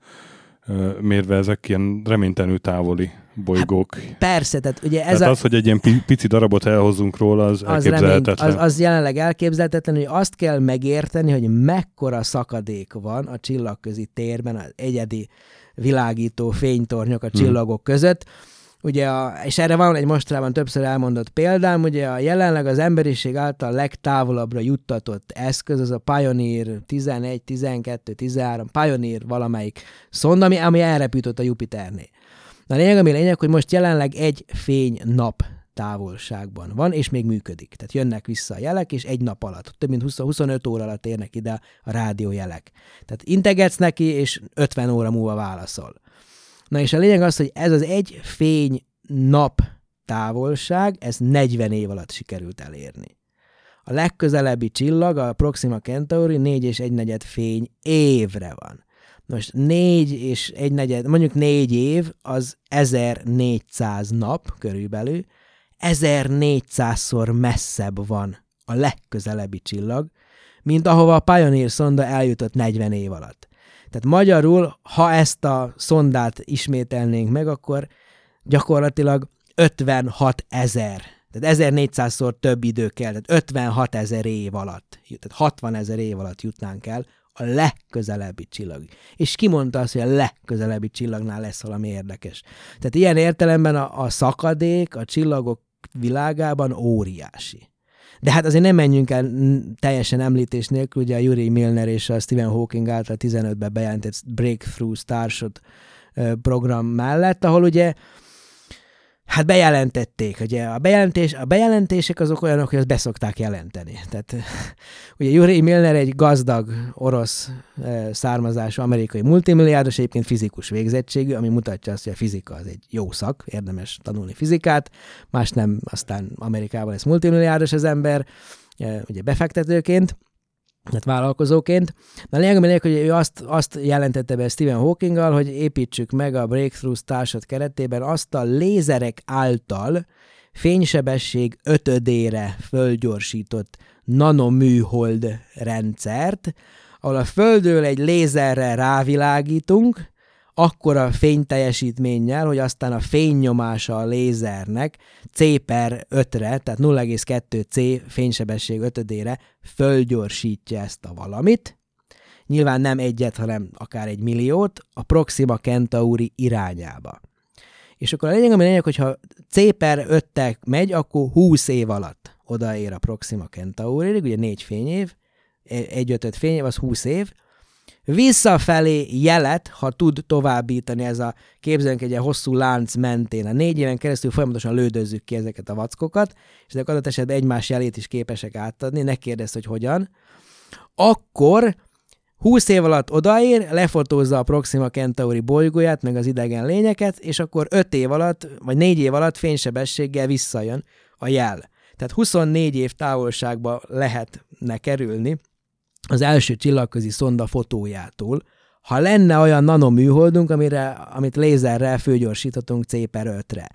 A: mérve ezek ilyen reménytelenül távoli bolygók. Hát
B: persze, tehát ugye ez
A: tehát a... az, hogy egy ilyen pici darabot elhozzunk róla, az, az elképzelhetetlen.
B: Remény, az, az jelenleg elképzelhetetlen, hogy azt kell megérteni, hogy mekkora szakadék van a csillagközi térben, az egyedi világító fénytornyok a hmm. csillagok hmm. között, Ugye a, és erre van egy mostrában többször elmondott példám, ugye a jelenleg az emberiség által legtávolabbra juttatott eszköz, az a Pioneer 11, 12, 13, Pioneer valamelyik szonda, ami, ami elrepült a Jupiternél. Na a lényeg, ami lényeg, hogy most jelenleg egy fény nap távolságban van, és még működik. Tehát jönnek vissza a jelek, és egy nap alatt, több mint 20, 25 óra alatt érnek ide a rádiójelek. Tehát integetsz neki, és 50 óra múlva válaszol. Na és a lényeg az, hogy ez az egy fény nap távolság, ez 40 év alatt sikerült elérni. A legközelebbi csillag, a Proxima Centauri 4 és 1 negyed fény évre van. Most 4 és 1 negyed, mondjuk 4 év, az 1400 nap körülbelül, 1400-szor messzebb van a legközelebbi csillag, mint ahova a Pioneer szonda eljutott 40 év alatt. Tehát magyarul, ha ezt a szondát ismételnénk meg, akkor gyakorlatilag 56 ezer, tehát 1400-szor több idő kell, tehát 56 ezer év alatt, tehát 60 ezer év alatt jutnánk el a legközelebbi csillag. És ki mondta azt, hogy a legközelebbi csillagnál lesz valami érdekes. Tehát ilyen értelemben a, a szakadék a csillagok világában óriási. De hát azért nem menjünk el teljesen említés nélkül, ugye a Yuri Milner és a Stephen Hawking által 15-ben bejelentett Breakthrough Starshot program mellett, ahol ugye Hát bejelentették, ugye a, bejelentés, a bejelentések azok olyanok, hogy azt beszokták jelenteni. Tehát ugye Yuri Milner egy gazdag orosz származású amerikai multimilliárdos, egyébként fizikus végzettségű, ami mutatja azt, hogy a fizika az egy jó szak, érdemes tanulni fizikát, más nem, aztán Amerikában lesz multimilliárdos az ember, ugye befektetőként, tehát vállalkozóként. De a lényeg, lényeg, hogy ő azt, azt jelentette be Stephen Hawkinggal, hogy építsük meg a Breakthrough társad keretében azt a lézerek által fénysebesség ötödére fölgyorsított nanoműhold rendszert, ahol a Földről egy lézerrel rávilágítunk, akkora fényteljesítménnyel, hogy aztán a fénynyomása a lézernek C per 5-re, tehát 0,2 C fénysebesség 5-ére fölgyorsítja ezt a valamit. Nyilván nem egyet, hanem akár egy milliót a Proxima Centauri irányába. És akkor a lényeg, ami lényeg, hogyha C per 5 megy, akkor 20 év alatt odaér a Proxima Centauri, ugye 4 fényév, egy ötöt fényév, az 20 év, visszafelé jelet, ha tud továbbítani ez a képzeljünk egy hosszú lánc mentén. A négy éven keresztül folyamatosan lődözzük ki ezeket a vackokat, és ezek adott esetben egymás jelét is képesek átadni, ne kérdezz, hogy hogyan. Akkor 20 év alatt odaér, lefotózza a Proxima Centauri bolygóját, meg az idegen lényeket, és akkor 5 év alatt, vagy 4 év alatt fénysebességgel visszajön a jel. Tehát 24 év távolságba lehetne kerülni az első csillagközi szonda fotójától, ha lenne olyan nanoműholdunk, amire, amit lézerrel főgyorsíthatunk C per 5-re,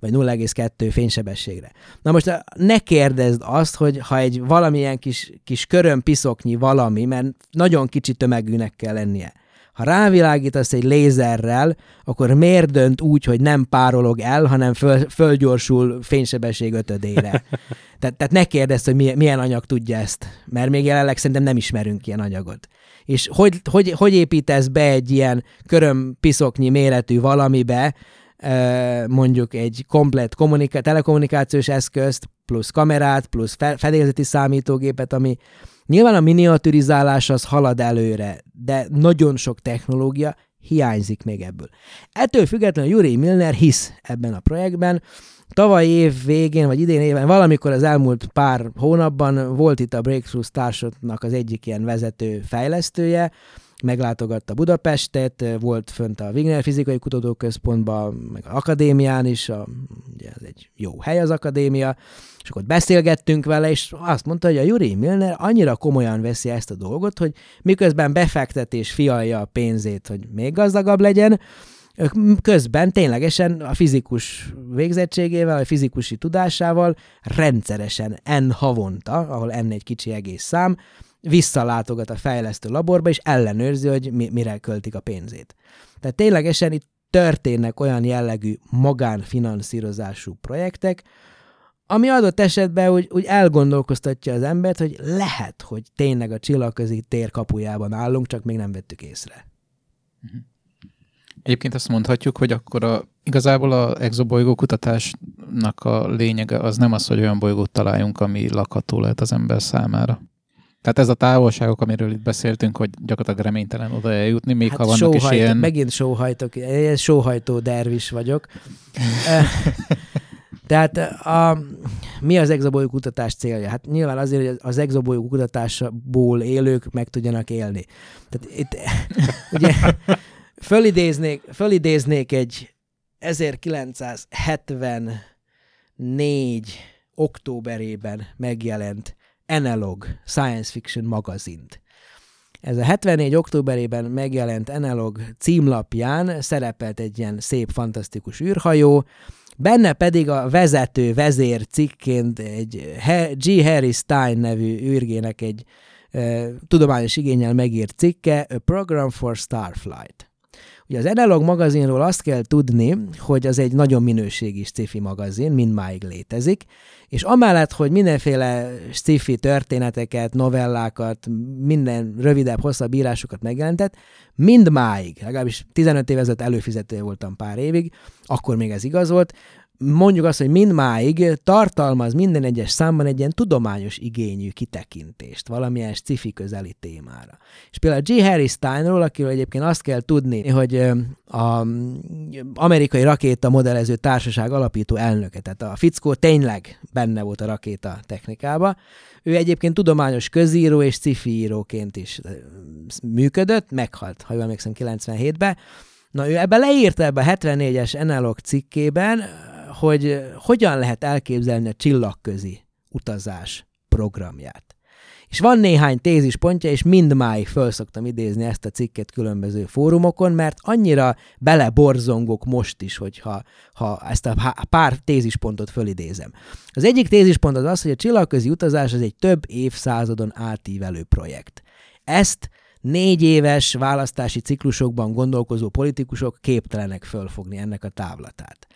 B: vagy 0,2 fénysebességre. Na most ne kérdezd azt, hogy ha egy valamilyen kis, kis köröm piszoknyi valami, mert nagyon kicsi tömegűnek kell lennie, ha rávilágítasz egy lézerrel, akkor miért dönt úgy, hogy nem párolog el, hanem föl, fölgyorsul fénysebesség ötödére? tehát, tehát ne kérdezz, hogy milyen, milyen anyag tudja ezt, mert még jelenleg szerintem nem ismerünk ilyen anyagot. És hogy, hogy, hogy építesz be egy ilyen köröm piszoknyi méretű valamibe, mondjuk egy komplet kommunika- telekommunikációs eszközt, plusz kamerát, plusz fe- fedélzeti számítógépet, ami nyilván a miniaturizálás az halad előre, de nagyon sok technológia hiányzik még ebből. Ettől függetlenül Yuri Milner hisz ebben a projektben, Tavaly év végén, vagy idén éven, valamikor az elmúlt pár hónapban volt itt a Breakthrough Starshotnak az egyik ilyen vezető fejlesztője, meglátogatta Budapestet, volt fönt a Wigner Fizikai Kutatóközpontban, meg az akadémián is, a, ugye ez egy jó hely az akadémia, és akkor beszélgettünk vele, és azt mondta, hogy a Yuri Milner annyira komolyan veszi ezt a dolgot, hogy miközben befektet és fialja a pénzét, hogy még gazdagabb legyen, közben ténylegesen a fizikus végzettségével, a fizikusi tudásával rendszeresen N havonta, ahol N egy kicsi egész szám, visszalátogat a fejlesztő laborba, és ellenőrzi, hogy mi, mire költik a pénzét. Tehát ténylegesen itt történnek olyan jellegű magánfinanszírozású projektek, ami adott esetben úgy, úgy elgondolkoztatja az embert, hogy lehet, hogy tényleg a csillagközi tér kapujában állunk, csak még nem vettük észre.
C: Uh-huh. Egyébként azt mondhatjuk, hogy akkor a, igazából a exobolygó kutatásnak a lényege az nem az, hogy olyan bolygót találjunk, ami lakható lehet az ember számára. Tehát ez a távolságok, amiről itt beszéltünk, hogy gyakorlatilag reménytelen oda eljutni, még hát ha vannak sóhajtó, is ilyen...
B: Megint sóhajtok, sóhajtó dervis vagyok. Tehát a, mi az exobolygó kutatás célja? Hát nyilván azért, hogy az exobolygó kutatásból élők meg tudjanak élni. Tehát itt ugye Fölidéznék, fölidéznék egy 1974 októberében megjelent Analog Science Fiction magazint. Ez a 74 októberében megjelent Analog címlapján szerepelt egy ilyen szép, fantasztikus űrhajó, benne pedig a vezető vezér cikként egy G. Harry Stein nevű űrgének egy e, tudományos igényel megírt cikke A Program for Starflight. Ugye az Analog magazinról azt kell tudni, hogy az egy nagyon minőségi sci-fi magazin, mindmáig létezik, és amellett, hogy mindenféle sci-fi történeteket, novellákat, minden rövidebb, hosszabb írásokat megjelentett, mindmáig, legalábbis 15 évezet előfizető voltam pár évig, akkor még ez igaz volt, mondjuk azt, hogy mindmáig tartalmaz minden egyes számban egy ilyen tudományos igényű kitekintést, valamilyen sci közeli témára. És például G. Harry Steinról, akiről egyébként azt kell tudni, hogy a amerikai rakéta modellező társaság alapító elnöke, tehát a fickó tényleg benne volt a rakéta technikába. Ő egyébként tudományos közíró és sci íróként is működött, meghalt, ha jól emlékszem, 97-ben. Na ő ebbe leírta ebbe a 74-es Enalog cikkében, hogy hogyan lehet elképzelni a csillagközi utazás programját. És van néhány tézispontja, és mindmáig föl szoktam idézni ezt a cikket különböző fórumokon, mert annyira beleborzongok most is, hogyha ha ezt a pár tézispontot fölidézem. Az egyik tézispont az az, hogy a csillagközi utazás az egy több évszázadon átívelő projekt. Ezt négy éves választási ciklusokban gondolkozó politikusok képtelenek fölfogni ennek a távlatát.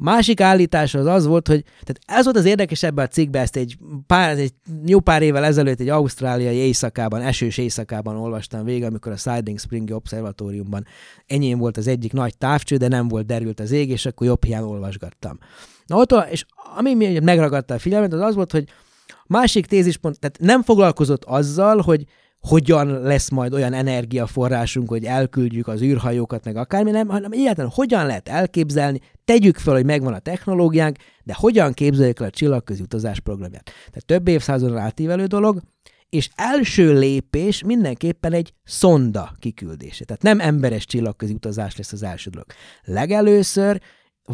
B: A másik állítás az az volt, hogy tehát ez volt az érdekes ebben a cikkben, ezt egy, pár, egy jó pár évvel ezelőtt egy ausztráliai éjszakában, esős éjszakában olvastam végig, amikor a Siding Spring Observatóriumban enyém volt az egyik nagy távcső, de nem volt derült az ég, és akkor jobb hiány olvasgattam. Na ott, és ami megragadta a figyelmet, az az volt, hogy másik tézispont, tehát nem foglalkozott azzal, hogy hogyan lesz majd olyan energiaforrásunk, hogy elküldjük az űrhajókat, meg akármi, nem, hanem egyáltalán hogyan lehet elképzelni, tegyük fel, hogy megvan a technológiánk, de hogyan képzeljük el a csillagközi utazás programját. Tehát több évszázadon átívelő dolog, és első lépés mindenképpen egy szonda kiküldése. Tehát nem emberes csillagközi utazás lesz az első dolog. Legelőször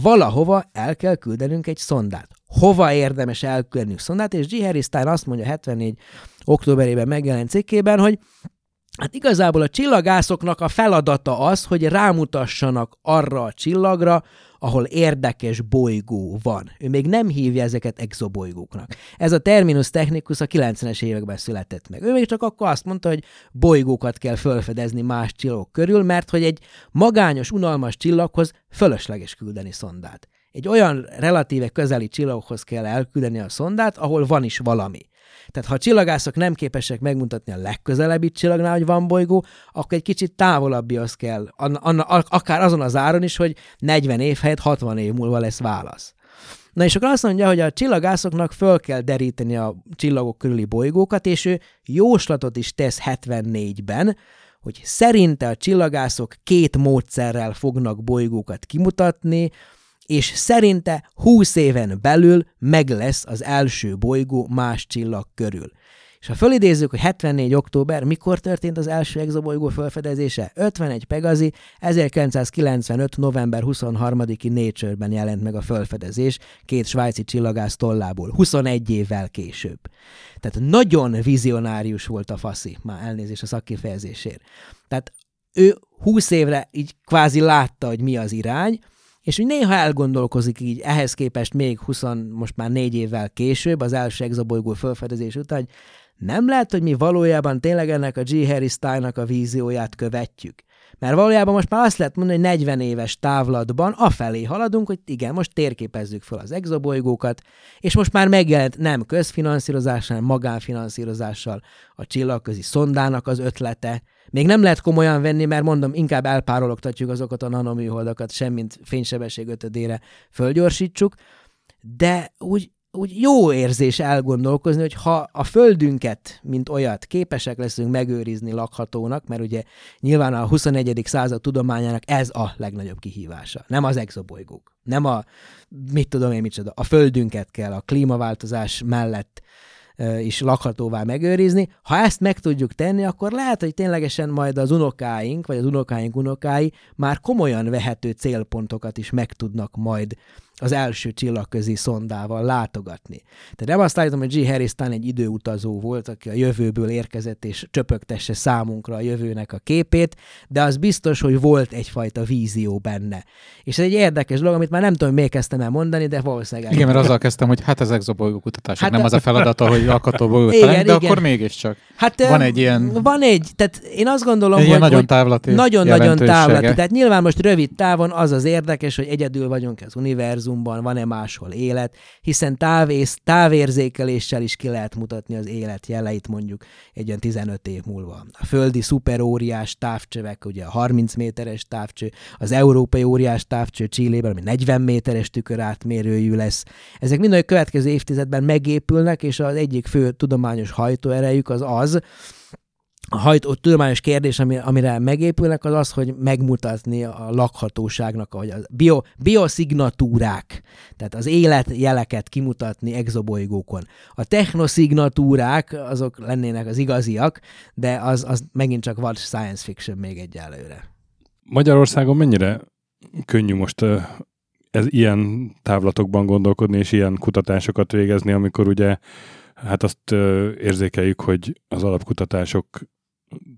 B: valahova el kell küldenünk egy szondát. Hova érdemes elküldenünk szondát, és G. Harry Stein azt mondja 74 októberében megjelent cikkében, hogy Hát igazából a csillagászoknak a feladata az, hogy rámutassanak arra a csillagra, ahol érdekes bolygó van. Ő még nem hívja ezeket exobolygóknak. Ez a terminus technicus a 90-es években született meg. Ő még csak akkor azt mondta, hogy bolygókat kell felfedezni más csillagok körül, mert hogy egy magányos, unalmas csillaghoz fölösleges küldeni szondát. Egy olyan relatíve közeli csillaghoz kell elküldeni a szondát, ahol van is valami. Tehát ha a csillagászok nem képesek megmutatni a legközelebbi csillagnál, hogy van bolygó, akkor egy kicsit távolabbi az kell, an, an, akár azon az áron is, hogy 40 év helyett 60 év múlva lesz válasz. Na és akkor azt mondja, hogy a csillagászoknak föl kell deríteni a csillagok körüli bolygókat, és ő jóslatot is tesz 74-ben, hogy szerinte a csillagászok két módszerrel fognak bolygókat kimutatni, és szerinte 20 éven belül meg lesz az első bolygó más csillag körül. És ha fölidézzük, hogy 74. október, mikor történt az első exobolygó felfedezése? 51 Pegazi, 1995. november 23-i Nature-ben jelent meg a felfedezés két svájci csillagász tollából, 21 évvel később. Tehát nagyon vizionárius volt a faszi, már elnézés a szakkifejezésért. Tehát ő 20 évre így kvázi látta, hogy mi az irány, és úgy néha elgondolkozik így ehhez képest még 20, most már négy évvel később, az első exobolygó felfedezés után, hogy nem lehet, hogy mi valójában tényleg ennek a G. Harry Style-nak a vízióját követjük. Mert valójában most már azt lehet mondani, hogy 40 éves távlatban afelé haladunk, hogy igen, most térképezzük fel az exobolygókat, és most már megjelent nem közfinanszírozással, hanem magánfinanszírozással a csillagközi szondának az ötlete. Még nem lehet komolyan venni, mert mondom, inkább elpárologtatjuk azokat a nanoműholdakat, semmint fénysebesség ötödére fölgyorsítsuk, de úgy úgy jó érzés elgondolkozni, hogy ha a földünket, mint olyat, képesek leszünk megőrizni lakhatónak, mert ugye nyilván a 21. század tudományának ez a legnagyobb kihívása. Nem az exobolygók, nem a, mit tudom én micsoda, a földünket kell a klímaváltozás mellett is lakhatóvá megőrizni. Ha ezt meg tudjuk tenni, akkor lehet, hogy ténylegesen majd az unokáink, vagy az unokáink unokái már komolyan vehető célpontokat is meg tudnak majd az első csillagközi szondával látogatni. Tehát nem azt állítom, hogy G. Harris egy időutazó volt, aki a jövőből érkezett és csöpögtesse számunkra a jövőnek a képét, de az biztos, hogy volt egyfajta vízió benne. És ez egy érdekes dolog, amit már nem tudom, miért kezdtem el mondani, de valószínűleg...
C: Igen, mert azzal kezdtem, hogy hát az exobolygó kutatás, hát nem az a feladata, hogy alkotó bolygót igen, talán, de igen. akkor mégiscsak. Hát, van egy ilyen...
B: Van egy, tehát én azt gondolom,
C: egy
B: hogy...
C: nagyon távlati
B: Nagyon-nagyon távlati. Tehát nyilván most rövid távon az az érdekes, hogy egyedül vagyunk az univerzum, univerzumban van-e máshol élet, hiszen távész, távérzékeléssel is ki lehet mutatni az élet jeleit mondjuk egy olyan 15 év múlva. A földi szuperóriás távcsövek, ugye a 30 méteres távcső, az európai óriás távcső Csillében, ami 40 méteres tükör átmérőjű lesz. Ezek mind a következő évtizedben megépülnek, és az egyik fő tudományos hajtóerejük az az, a hajtó tudományos kérdés, amire megépülnek, az az, hogy megmutatni a lakhatóságnak, vagy a bio, bioszignatúrák, tehát az életjeleket kimutatni exobolygókon. A technoszignatúrák, azok lennének az igaziak, de az, az megint csak vad science fiction még egyelőre.
A: Magyarországon mennyire könnyű most ez ilyen távlatokban gondolkodni, és ilyen kutatásokat végezni, amikor ugye hát azt érzékeljük, hogy az alapkutatások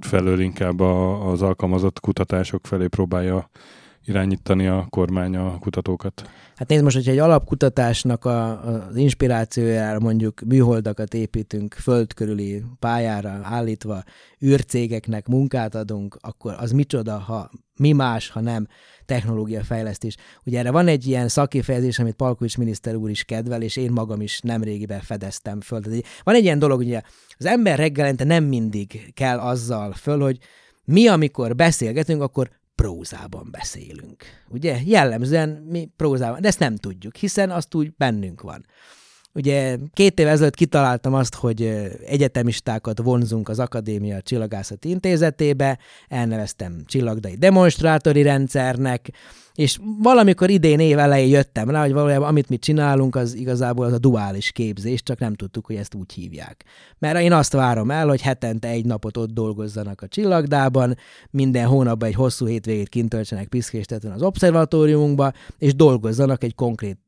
A: felől inkább a, az alkalmazott kutatások felé próbálja irányítani a kormány a kutatókat?
B: Hát nézd most, hogyha egy alapkutatásnak a, az inspirációjára mondjuk műholdakat építünk föld körüli pályára állítva, űrcégeknek munkát adunk, akkor az micsoda, ha mi más, ha nem technológiafejlesztés. Ugye erre van egy ilyen szakifejezés, amit Palkovics miniszter úr is kedvel, és én magam is nemrégiben fedeztem föl. Van egy ilyen dolog, ugye az ember reggelente nem mindig kell azzal föl, hogy mi, amikor beszélgetünk, akkor prózában beszélünk. Ugye jellemzően mi prózában, de ezt nem tudjuk, hiszen azt úgy bennünk van. Ugye két év ezelőtt kitaláltam azt, hogy egyetemistákat vonzunk az Akadémia Csillagászati Intézetébe, elneveztem csillagdai demonstrátori rendszernek, és valamikor idén év elején jöttem rá, hogy valójában amit mi csinálunk, az igazából az a duális képzés, csak nem tudtuk, hogy ezt úgy hívják. Mert én azt várom el, hogy hetente egy napot ott dolgozzanak a csillagdában, minden hónapban egy hosszú hétvégét kint töltsenek piszkéstetően az obszervatóriumunkba, és dolgozzanak egy konkrét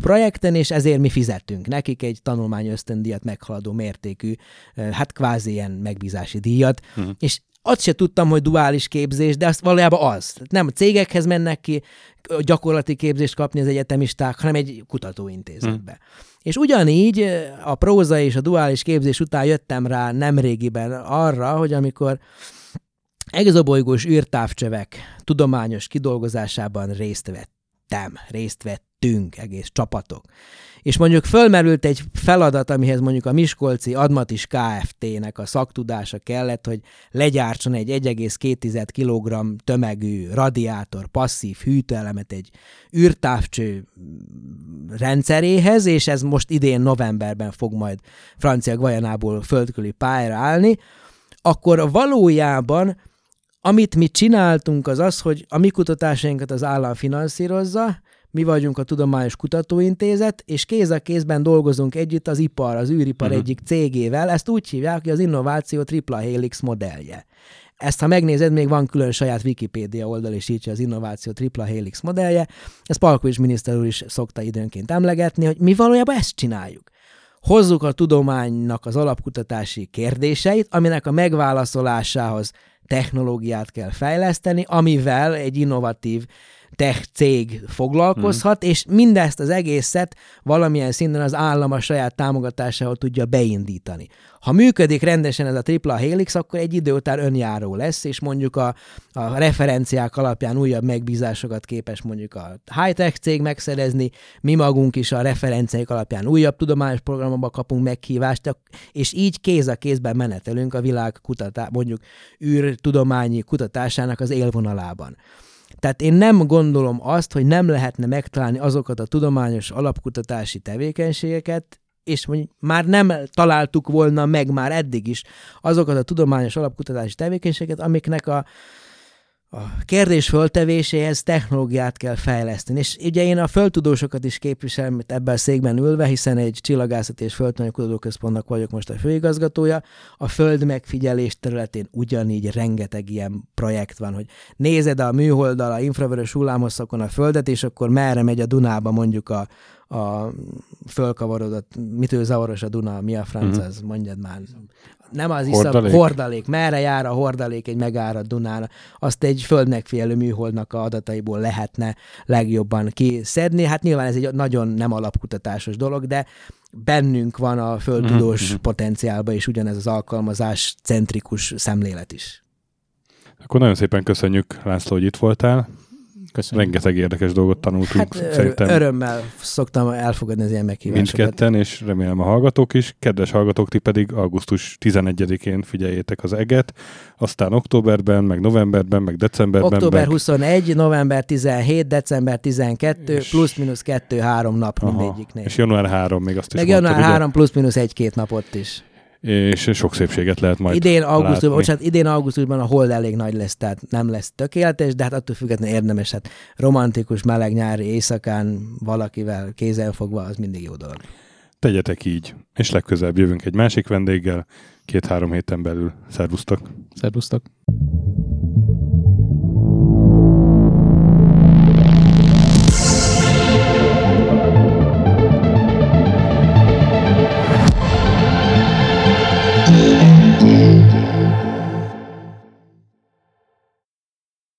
B: projekten, és ezért mi fizettünk nekik egy tanulmány ösztöndíjat meghaladó mértékű, hát kvázi ilyen megbízási díjat, uh-huh. és azt se tudtam, hogy duális képzés, de azt valójában az. Nem a cégekhez mennek ki gyakorlati képzést kapni az egyetemisták, hanem egy kutatóintézetbe. Hmm. És ugyanígy a próza és a duális képzés után jöttem rá nemrégiben arra, hogy amikor exobolygós űrtávcsövek tudományos kidolgozásában részt vettem, részt vett vettünk egész csapatok. És mondjuk fölmerült egy feladat, amihez mondjuk a Miskolci Admatis Kft-nek a szaktudása kellett, hogy legyártson egy 1,2 kg tömegű radiátor, passzív hűtőelemet egy űrtávcső rendszeréhez, és ez most idén novemberben fog majd francia Guajanából földközi pályára állni, akkor valójában amit mi csináltunk az az, hogy a mi kutatásainkat az állam finanszírozza, mi vagyunk a Tudományos Kutatóintézet, és kéz a kézben dolgozunk együtt az ipar, az űripar uh-huh. egyik cégével. Ezt úgy hívják, hogy az innováció tripla helix modellje. Ezt, ha megnézed, még van külön saját Wikipédia oldal, és így az innováció tripla helix modellje. Ezt Palkovics miniszter úr is szokta időnként emlegetni, hogy mi valójában ezt csináljuk. Hozzuk a tudománynak az alapkutatási kérdéseit, aminek a megválaszolásához technológiát kell fejleszteni, amivel egy innovatív tech cég foglalkozhat, hmm. és mindezt az egészet valamilyen szinten az állam a saját támogatásával tudja beindítani. Ha működik rendesen ez a tripla helix, akkor egy idő után önjáró lesz, és mondjuk a, a referenciák alapján újabb megbízásokat képes mondjuk a high-tech cég megszerezni, mi magunk is a referenciák alapján újabb tudományos programokba kapunk meghívást, és így kéz a kézben menetelünk a világ kutatá, mondjuk űrtudományi kutatásának az élvonalában. Tehát én nem gondolom azt, hogy nem lehetne megtalálni azokat a tudományos alapkutatási tevékenységeket, és mondjuk már nem találtuk volna meg már eddig is azokat a tudományos alapkutatási tevékenységeket, amiknek a, a kérdés föltevéséhez technológiát kell fejleszteni. És ugye én a földtudósokat is képviselem ebben a székben ülve, hiszen egy csillagászati és földtudományi kutatóközpontnak vagyok most a főigazgatója. A föld megfigyelés területén ugyanígy rengeteg ilyen projekt van, hogy nézed a műholdal, a infravörös hullámhosszakon a földet, és akkor merre megy a Dunába mondjuk a, a fölkavarodott, mitől zavaros a Duna, mi a franc, mm-hmm. az mondjad már nem az iszap, hordalék. hordalék. Merre jár a hordalék egy megárad Dunán? Azt egy földmegfigyelő műholdnak a adataiból lehetne legjobban kiszedni. Hát nyilván ez egy nagyon nem alapkutatásos dolog, de bennünk van a földtudós mm-hmm. potenciálban is ugyanez az alkalmazás centrikus szemlélet is.
A: Akkor nagyon szépen köszönjük, László, hogy itt voltál. Köszönöm. Rengeteg érdekes dolgot tanultunk.
B: Hát szerintem. örömmel szoktam elfogadni az ilyen meghívásokat.
A: Mindketten, és remélem a hallgatók is. Kedves hallgatók, ti pedig augusztus 11-én figyeljétek az eget, aztán októberben, meg novemberben, meg decemberben.
B: Október meg... 21, november 17, december 12, és... plusz-minusz 2-3 nap Aha. mindegyiknél.
A: És január 3 még azt is
B: Meg január 3 plusz-minusz 1-2 napot is
A: és sok szépséget lehet majd
B: Idén augusztusban, bocsánat, idén augusztusban a hold elég nagy lesz, tehát nem lesz tökéletes, de hát attól függetlenül érdemes, hát romantikus, meleg nyári éjszakán valakivel kézenfogva, az mindig jó dolog.
A: Tegyetek így, és legközelebb jövünk egy másik vendéggel, két-három héten belül. Szervusztok!
C: Szervusztok!